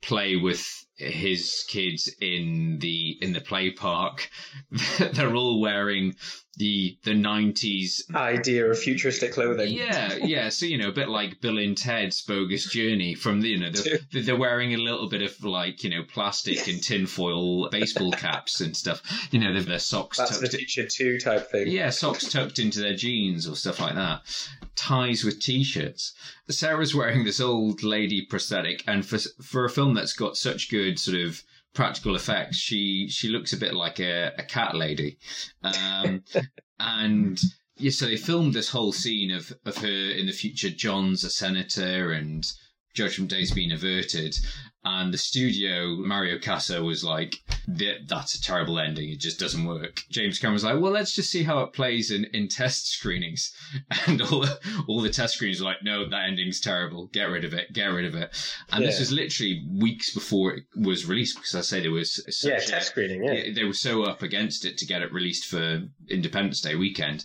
Speaker 7: play with his kids in the in the play park. They're all wearing the the nineties
Speaker 10: idea of futuristic clothing.
Speaker 7: Yeah, yeah. So you know, a bit like Bill and Ted's Bogus Journey. From the you know, they're, they're wearing a little bit of like you know plastic and tinfoil baseball caps and stuff. You know, they've their socks
Speaker 10: That's the
Speaker 7: tucked.
Speaker 10: future two type thing.
Speaker 7: Yeah, socks tucked into their jeans or stuff like that. Ties with t-shirts. Sarah's wearing this old lady prosthetic, and for for a film that's got such good sort of practical effects, she she looks a bit like a, a cat lady. Um, and yeah, so they filmed this whole scene of of her in the future. John's a senator, and Judgment Day's been averted. And the studio, Mario Kassar, was like, "That- "That's a terrible ending. It just doesn't work." James Cameron was like, "Well, let's just see how it plays in, in test screenings." And all the, all the test screenings were like, "No, that ending's terrible. Get rid of it. Get rid of it." And this was literally weeks before it was released because I say there was such
Speaker 10: Yeah,
Speaker 7: a-
Speaker 10: test screening, yeah.
Speaker 7: they were so up against it to get it released for Independence Day weekend.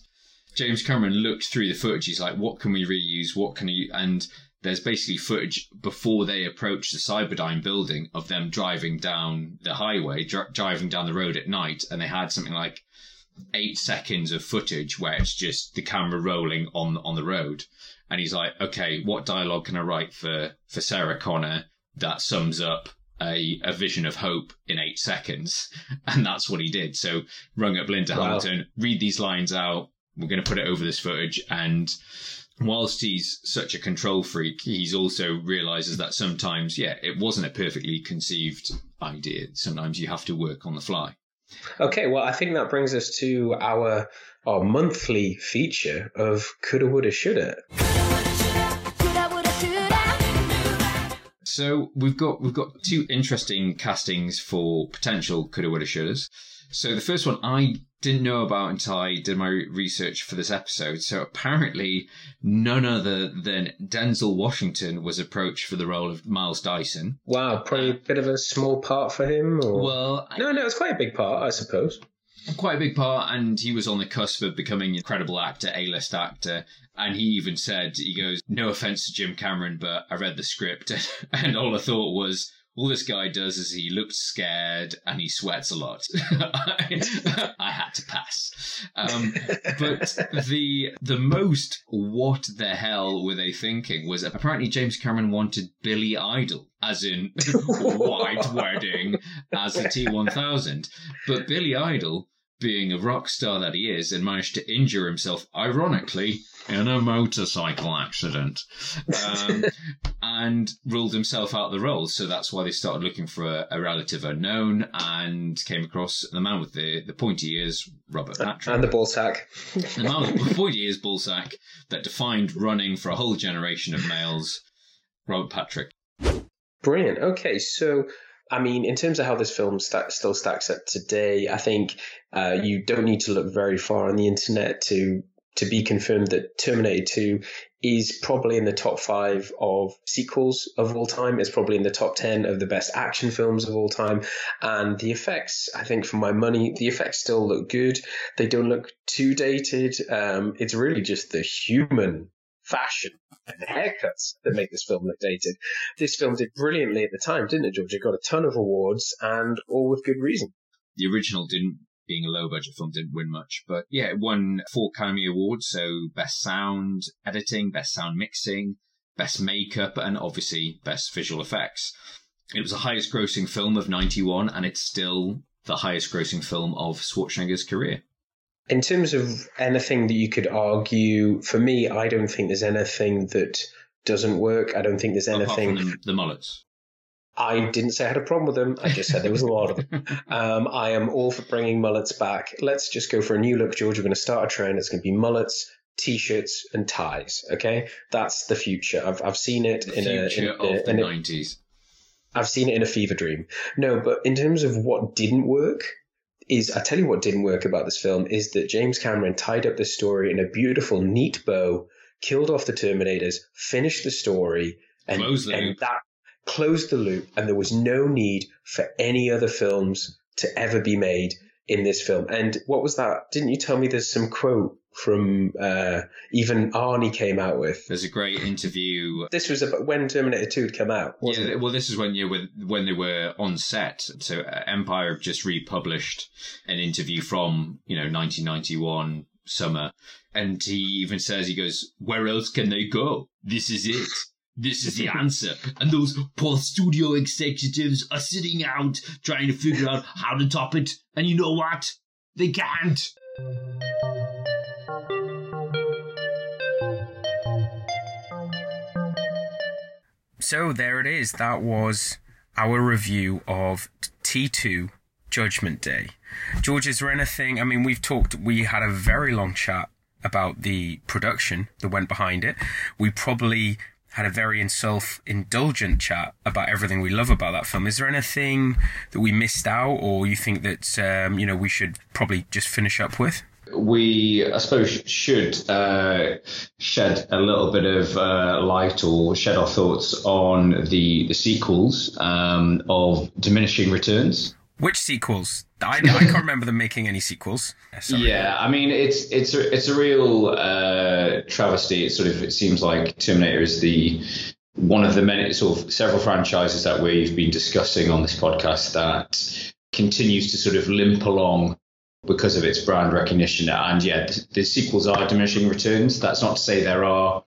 Speaker 7: James Cameron looked through the footage. He's like, "What can we reuse? What can you?" And there's basically footage before they approach the Cyberdyne building of them driving down the highway, dri- driving down the road at night, and they had something like eight seconds of footage where it's just the camera rolling on on the road. And he's like, "Okay, what dialogue can I write for for Sarah Connor that sums up a, a vision of hope in eight seconds. And that's what he did. So rung up Linda
Speaker 10: Wow.
Speaker 7: Hamilton, read these lines out. We're going to put it over this footage. And whilst he's such a control freak, he's also realizes that sometimes, yeah, it wasn't a perfectly conceived idea. Sometimes you have to work on the fly.
Speaker 10: Okay, well, I think that brings us to our our monthly feature of coulda, woulda, shoulda.
Speaker 7: So we've got we've got two interesting castings for potential coulda woulda shouldas. So the first one I didn't know about until I did my research for this episode. So apparently, none other than Denzel Washington was approached for the role of Miles Dyson.
Speaker 10: Wow, probably a bit of a small part for him. Or...
Speaker 7: Well,
Speaker 10: no, no, it's quite a big part, I suppose.
Speaker 7: quite a big part, and he was on the cusp of becoming an incredible actor, A-list actor. And he even said, he goes, no offense to Jim Cameron, but I read the script, and all I thought was, all this guy does is he looks scared and he sweats a lot. I, I had to pass. Um, but the the most what the hell were they thinking was apparently James Cameron wanted Billy Idol, as in White Wedding, as the T1000. But Billy Idol being a rock star that he is, and managed to injure himself, ironically, in a motorcycle accident, um, and ruled himself out of the role. So that's why they started looking for a, a, relative unknown and came across the man with the, the pointy ears, Robert Patrick.
Speaker 10: And the ball sack.
Speaker 7: the man with the pointy ears, ball sack, that defined running for a whole generation of males, Robert Patrick.
Speaker 10: Brilliant. Okay, so I mean, in terms of how this film st- still stacks up today, I think uh, you don't need to look very far on the internet to to be confirmed that Terminator 2 is probably in the top five of sequels of all time. It's probably in the top 10 of the best action films of all time. And the effects, I think, for my money, the effects still look good. They don't look too dated. Um, it's really just the human fashion and haircuts that make this film look dated. This film did brilliantly at the time, didn't it, George? It got a ton of awards and all with good reason.
Speaker 7: The original didn't, being a low budget film, didn't win much, but yeah, it won four Academy Awards. So best sound editing, best sound mixing, best makeup, and obviously best visual effects. It was the highest grossing film of 91 and it's still the highest grossing film of Schwarzenegger's career.
Speaker 10: In terms of anything that you could argue, for me, I don't think there's anything that doesn't work. I don't think there's anything.
Speaker 7: The, the, mullets.
Speaker 10: I didn't say I had a problem with them. I just said there was a lot of them. Um, I am all for bringing mullets back. Let's just go for a new look, George. We're going to start a trend. It's going to be mullets, t-shirts, and ties. Okay, that's the future. I've I've seen it
Speaker 7: the
Speaker 10: in a
Speaker 7: future
Speaker 10: in,
Speaker 7: of the
Speaker 10: in
Speaker 7: nineties.
Speaker 10: I've seen it in a fever dream. No, but in terms of what didn't work, is I tell you what didn't work about this film is that James Cameron tied up the story in a beautiful, neat bow, killed off the Terminators, finished the story, and,
Speaker 7: the
Speaker 10: and that closed the loop, and there was no need for any other films to ever be made in this film. And what was that? Didn't you tell me there's some quote from uh, even Arnie came out with?
Speaker 7: There's a great interview.
Speaker 10: This was about when Terminator 2 had come out,
Speaker 7: Yeah,
Speaker 10: it?
Speaker 7: well, this is when you were when they were on set. So uh, Empire have just republished an interview from you know 1991 summer, and he even says he goes, "Where else can they go? This is it." This is the answer. And those poor studio executives are sitting out trying to figure out how to top it. And you know what? They can't.
Speaker 6: So there it is. That was our review of T2 Judgment Day. George, is there anything? I mean, we've talked, we had a very long chat about the production that went behind it. We probably had a very self indulgent chat about everything we love about that film. Is there anything that we missed out, or you think that, um, you know, we should probably just finish up with?
Speaker 13: We, I suppose, should uh, shed a little bit of uh, light or shed our thoughts on the the sequels um, of diminishing returns.
Speaker 6: Which sequels? I, I can't remember them making any sequels. Sorry.
Speaker 13: Yeah, I mean it's it's a, it's a real uh, travesty. It sort of it seems like Terminator is the one of the many sort of several franchises that we've been discussing on this podcast that continues to sort of limp along because of its brand recognition. And yeah, the, the sequels are diminishing returns. That's not to say there are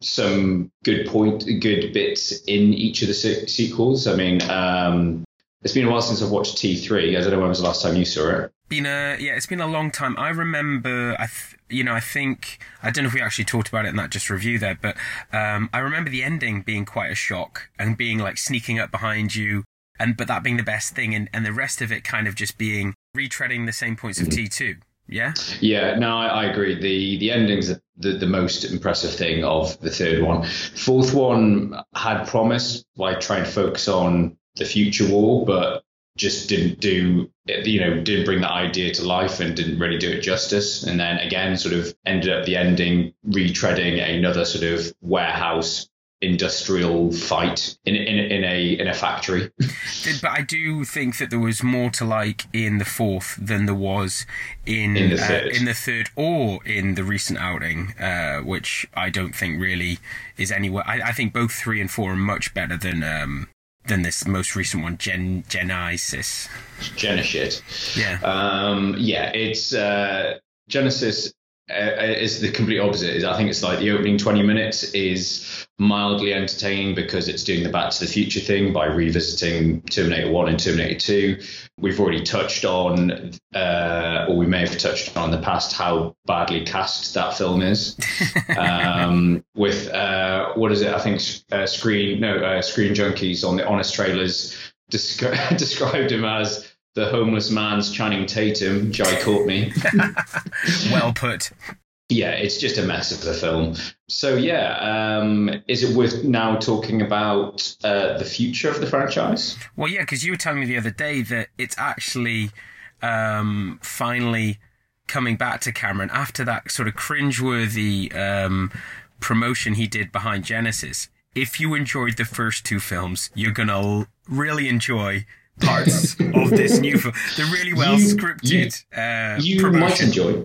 Speaker 13: some good point, good bits in each of the se- sequels. I mean, um, it's been a while since I've watched T3. I don't know when was the last time you saw it.
Speaker 6: Been a yeah, it's been a long time. I remember, I th- you know, I think I don't know if we actually talked about it in that just review there, but um, I remember the ending being quite a shock and being like sneaking up behind you, and but that being the best thing, and and the rest of it kind of just being retreading the same points of mm-hmm. T two. Yeah.
Speaker 13: Yeah, no, I, I agree. The the ending's the, the, the most impressive thing of the third one. Fourth one had promise by trying to focus on the future war, but just didn't do you know didn't bring that idea to life and didn't really do it justice. And then again, sort of ended up the ending retreading another sort of warehouse industrial fight in in, in a in a factory.
Speaker 6: But I do think that there was more to like in the fourth than there was in
Speaker 13: In the
Speaker 6: uh,
Speaker 13: third.
Speaker 6: in the third or in the recent outing, uh, which I don't think really is anywhere. I, I think both three and four are much better than um, than this most recent one, Gen Genisys.
Speaker 7: Genisys.
Speaker 6: Yeah.
Speaker 7: Um, yeah, it's uh, Genisys uh, is the complete opposite. I think it's like the opening 20 minutes is mildly entertaining because it's doing the Back to the Future thing by revisiting Terminator 1 and Terminator 2. We've already touched on, uh, or we may have touched on in the past, how badly cast that film is. um, with, uh, what is it? I think uh, Screen, no, uh, Screen Junkies on the Honest Trailers descri- described him as the homeless man's Channing Tatum, Jai Courtney.
Speaker 6: well put.
Speaker 7: Yeah, it's just a mess of the film. So yeah, um, is it worth now talking about uh, the future of the franchise?
Speaker 6: Well, yeah, because you were telling me the other day that it's actually um, finally coming back to Cameron after that sort of cringeworthy um, promotion he did behind Genisys. If you enjoyed the first two films, you're gonna really enjoy parts of this new film. They're really well
Speaker 7: You-
Speaker 6: scripted. uh,
Speaker 7: you
Speaker 6: promotion.
Speaker 7: might enjoy.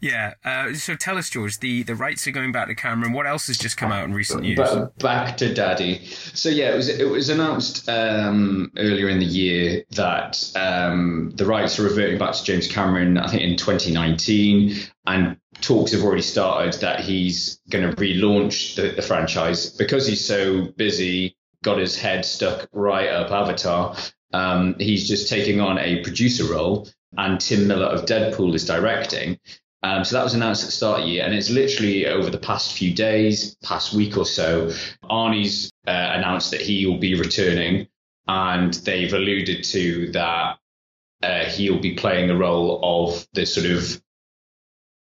Speaker 6: Yeah. Uh, so tell us, George. The the rights are going back to Cameron. What else has just come out in recent years?
Speaker 7: But back to Daddy. So yeah, it was it was announced um, earlier in the year that um, the rights are reverting back to James Cameron. I think in 2019, and talks have already started that he's going to relaunch the, the franchise because he's so busy. Got his head stuck right up Avatar. Um, he's just taking on a producer role, and Tim Miller of Deadpool is directing. Um, so that was announced at the start of the year, and it's literally over the past few days, past week or so, Arnie's uh, announced that he will be returning, and they've alluded to that uh, he'll be playing the role of the sort of.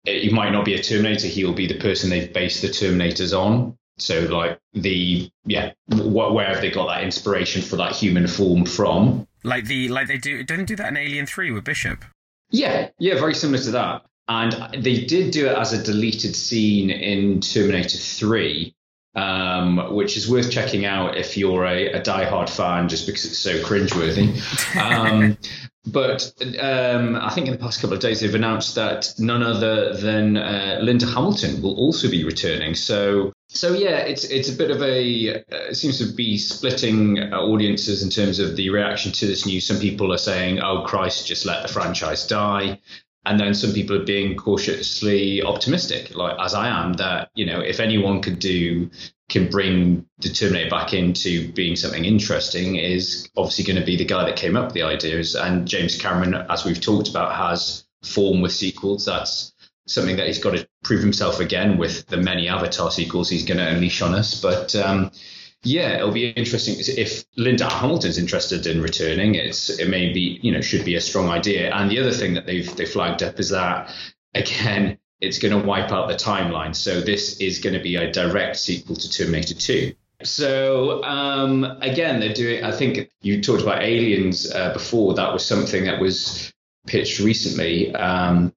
Speaker 7: He might not be a Terminator. He'll be the person they've based the Terminators on. So, like the yeah, wh- where have they got that inspiration for that human form from?
Speaker 6: Like the like they do don't do that in Alien Three with Bishop.
Speaker 7: Yeah, yeah, very similar to that. And they did do it as a deleted scene in Terminator 3, um, which is worth checking out if you're a, a diehard fan, just because it's so cringeworthy. Um, but um, I think in the past couple of days they've announced that none other than uh, Linda Hamilton will also be returning. So, so yeah, it's it's a bit of a uh, it seems to be splitting uh, audiences in terms of the reaction to this news. Some people are saying, "Oh Christ, just let the franchise die." And then some people are being cautiously optimistic, like as I am, that you know if anyone could do can bring the Terminator back into being something interesting is obviously going to be the guy that came up with the ideas. And James Cameron, as we've talked about, has form with sequels. That's something that he's got to prove himself again with the many Avatar sequels he's going to unleash on us. But um, yeah, it'll be interesting if Linda Hamilton's interested in returning. It's it may be you know should be a strong idea. And the other thing that they've they flagged up is that again it's going to wipe out the timeline. So this is going to be a direct sequel to Terminator 2. So um, again, they're doing. I think you talked about Aliens uh, before. That was something that was pitched recently. Um,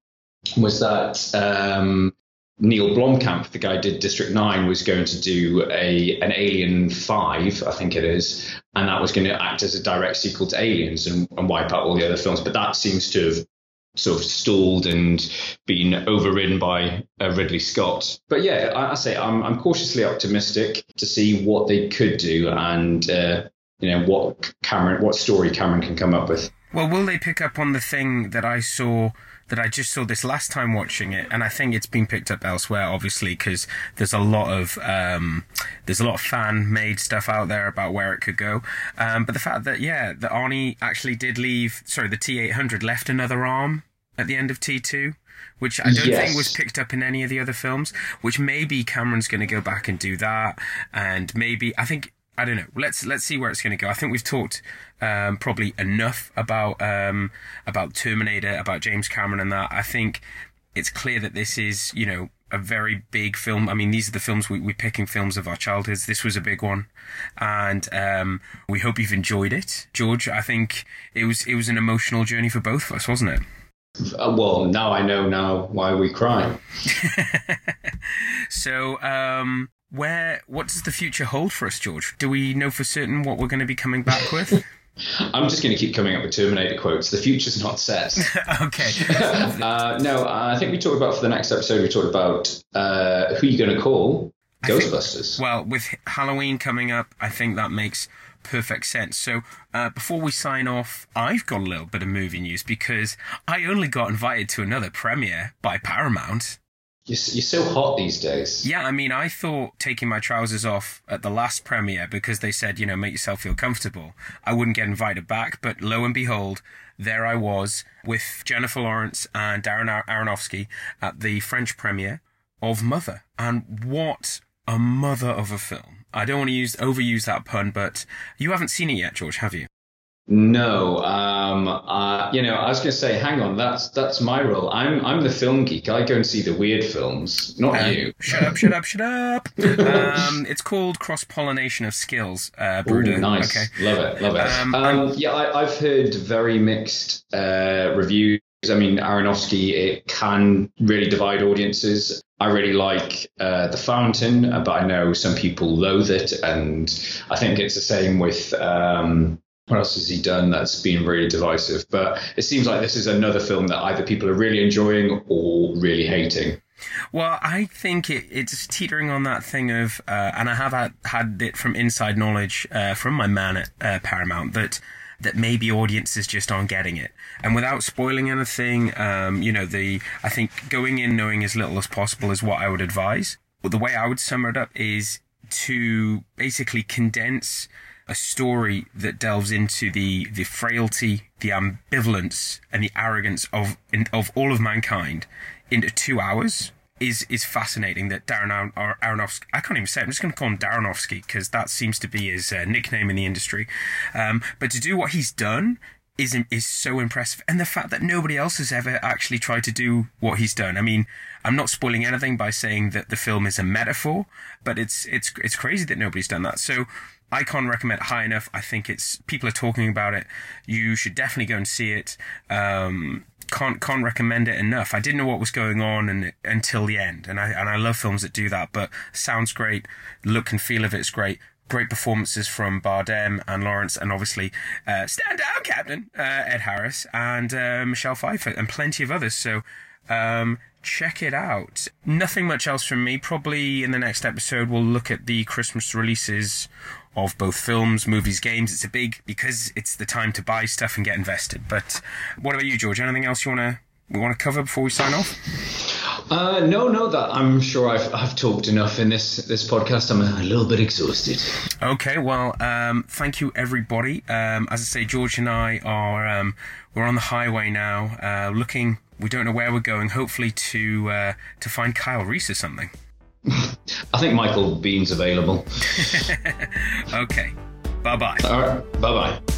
Speaker 7: was that um, Neil Blomkamp, the guy did District Nine, was going to do a an Alien Five, I think it is, and that was going to act as a direct sequel to Aliens and, and wipe out all the other films. But that seems to have sort of stalled and been overridden by uh, Ridley Scott. But yeah, I, I say I'm, I'm cautiously optimistic to see what they could do and uh, you know what Cameron, what story Cameron can come up with.
Speaker 6: Well, will they pick up on the thing that I saw? That I just saw this last time watching it, and I think it's been picked up elsewhere, obviously, because there's a lot of um, there's a lot of fan made stuff out there about where it could go. Um, but the fact that yeah, that Arnie actually did leave, sorry, the T800 left another arm at the end of T2, which I don't
Speaker 7: Yes.
Speaker 6: think was picked up in any of the other films. Which maybe Cameron's going to go back and do that, and maybe I think I don't know. Let's let's see where it's going to go. I think we've talked um, probably enough about um, about Terminator, about James Cameron, and that. I think it's clear that this is you know a very big film. I mean, these are the films we, we're picking films of our childhoods. This was a big one, and um, we hope you've enjoyed it, George. I think it was it was an emotional journey for both of us, wasn't it?
Speaker 7: Uh, well, now I know now why we cry.
Speaker 6: So, um, where what does the future hold for us, George? Do we know for certain what we're going to be coming back with?
Speaker 7: I'm just going to keep coming up with Terminator quotes. The future's not set.
Speaker 6: okay.
Speaker 7: uh, no, I think we talked about for the next episode. We talked about uh, who you're going to call
Speaker 6: I think-
Speaker 7: Ghostbusters.
Speaker 6: Well, with Halloween coming up, I think that makes perfect sense. So uh, before we sign off, I've got a little bit of movie news because I only got invited to another premiere by Paramount.
Speaker 7: You're, you're so hot these days.
Speaker 6: Yeah, I mean, I thought taking my trousers off at the last premiere because they said, you know, make yourself feel comfortable, I wouldn't get invited back. But lo and behold, there I was with Jennifer Lawrence and Darren Ar- Aronofsky at the French premiere of Mother. And what a mother of a film. I don't want to use overuse that pun, but you haven't seen it yet, George, have you?
Speaker 7: No, um, uh, you know, I was going to say, hang on, that's that's my role. I'm I'm the film geek. I go and see the weird films, not
Speaker 6: Uh,
Speaker 7: you.
Speaker 6: Shut up, shut up, shut up. Um, it's called Cross Pollination of Skills, uh,
Speaker 7: Ooh, nice,
Speaker 6: Okay.
Speaker 7: love it, love it.
Speaker 6: Um,
Speaker 7: Um, yeah, I, I've heard very mixed uh, reviews. I mean, Aronofsky, it can really divide audiences. I really like uh, The Fountain, uh, but I know some people loathe it, and I think it's the same with. Um, what else has he done that's been really divisive? But it seems like this is another film that either people are really enjoying or really hating.
Speaker 6: Well, I think it, it's teetering on that thing of, uh, and I have had, it from inside knowledge uh, from my man at uh, Paramount that that maybe audiences just aren't getting it. And without spoiling anything, um, you know, the I think going in knowing as little as possible is what I would advise. But the way I would sum it up is to basically condense a story that delves into the the frailty, the ambivalence, and the arrogance of in, of all of mankind into two hours is is fascinating. That Darren Ar- Aronofsky, I can't even say. It. I'm just going to call him Darrenovsky because that seems to be his uh, nickname in the industry. Um, but to do what he's done is is so impressive, and the fact that nobody else has ever actually tried to do what he's done. I mean, I'm not spoiling anything by saying that the film is a metaphor, but it's it's it's crazy that nobody's done that. So. I can't recommend it high enough. I think it's people are talking about it. You should definitely go and see it. Um, can't can't recommend it enough. I didn't know what was going on and, until the end, and I and I love films that do that. But sounds great, look and feel of it's great. Great performances from Bardem and Lawrence, and obviously uh, stand down, Captain uh, Ed Harris and uh, Michelle Pfeiffer, and plenty of others. So um, check it out. Nothing much else from me. Probably in the next episode, we'll look at the Christmas releases of both films, movies, games. It's a big because it's the time to buy stuff and get invested. But what about you, George? Anything else you wanna we want to cover before we sign off?
Speaker 7: Uh, no, no, that I'm sure I've I've talked enough in this this podcast. I'm a little bit exhausted.
Speaker 6: Okay, well, um, thank you everybody. Um, as I say, George and I are um, we're on the highway now, uh, looking. We don't know where we're going. Hopefully to uh, to find Kyle Reese or something.
Speaker 7: I think Michael Biehn's available.
Speaker 6: okay, bye bye.
Speaker 7: All right, bye bye.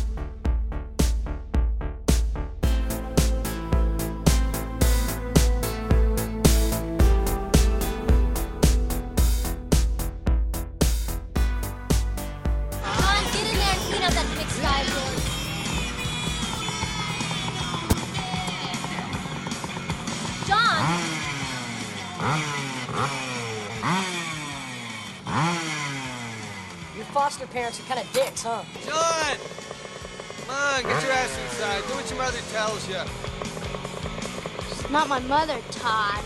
Speaker 14: foster parents are kind of dicks, huh?
Speaker 2: John! Come on, get your ass inside. Do what your mother tells you.
Speaker 13: She's not my mother, Todd.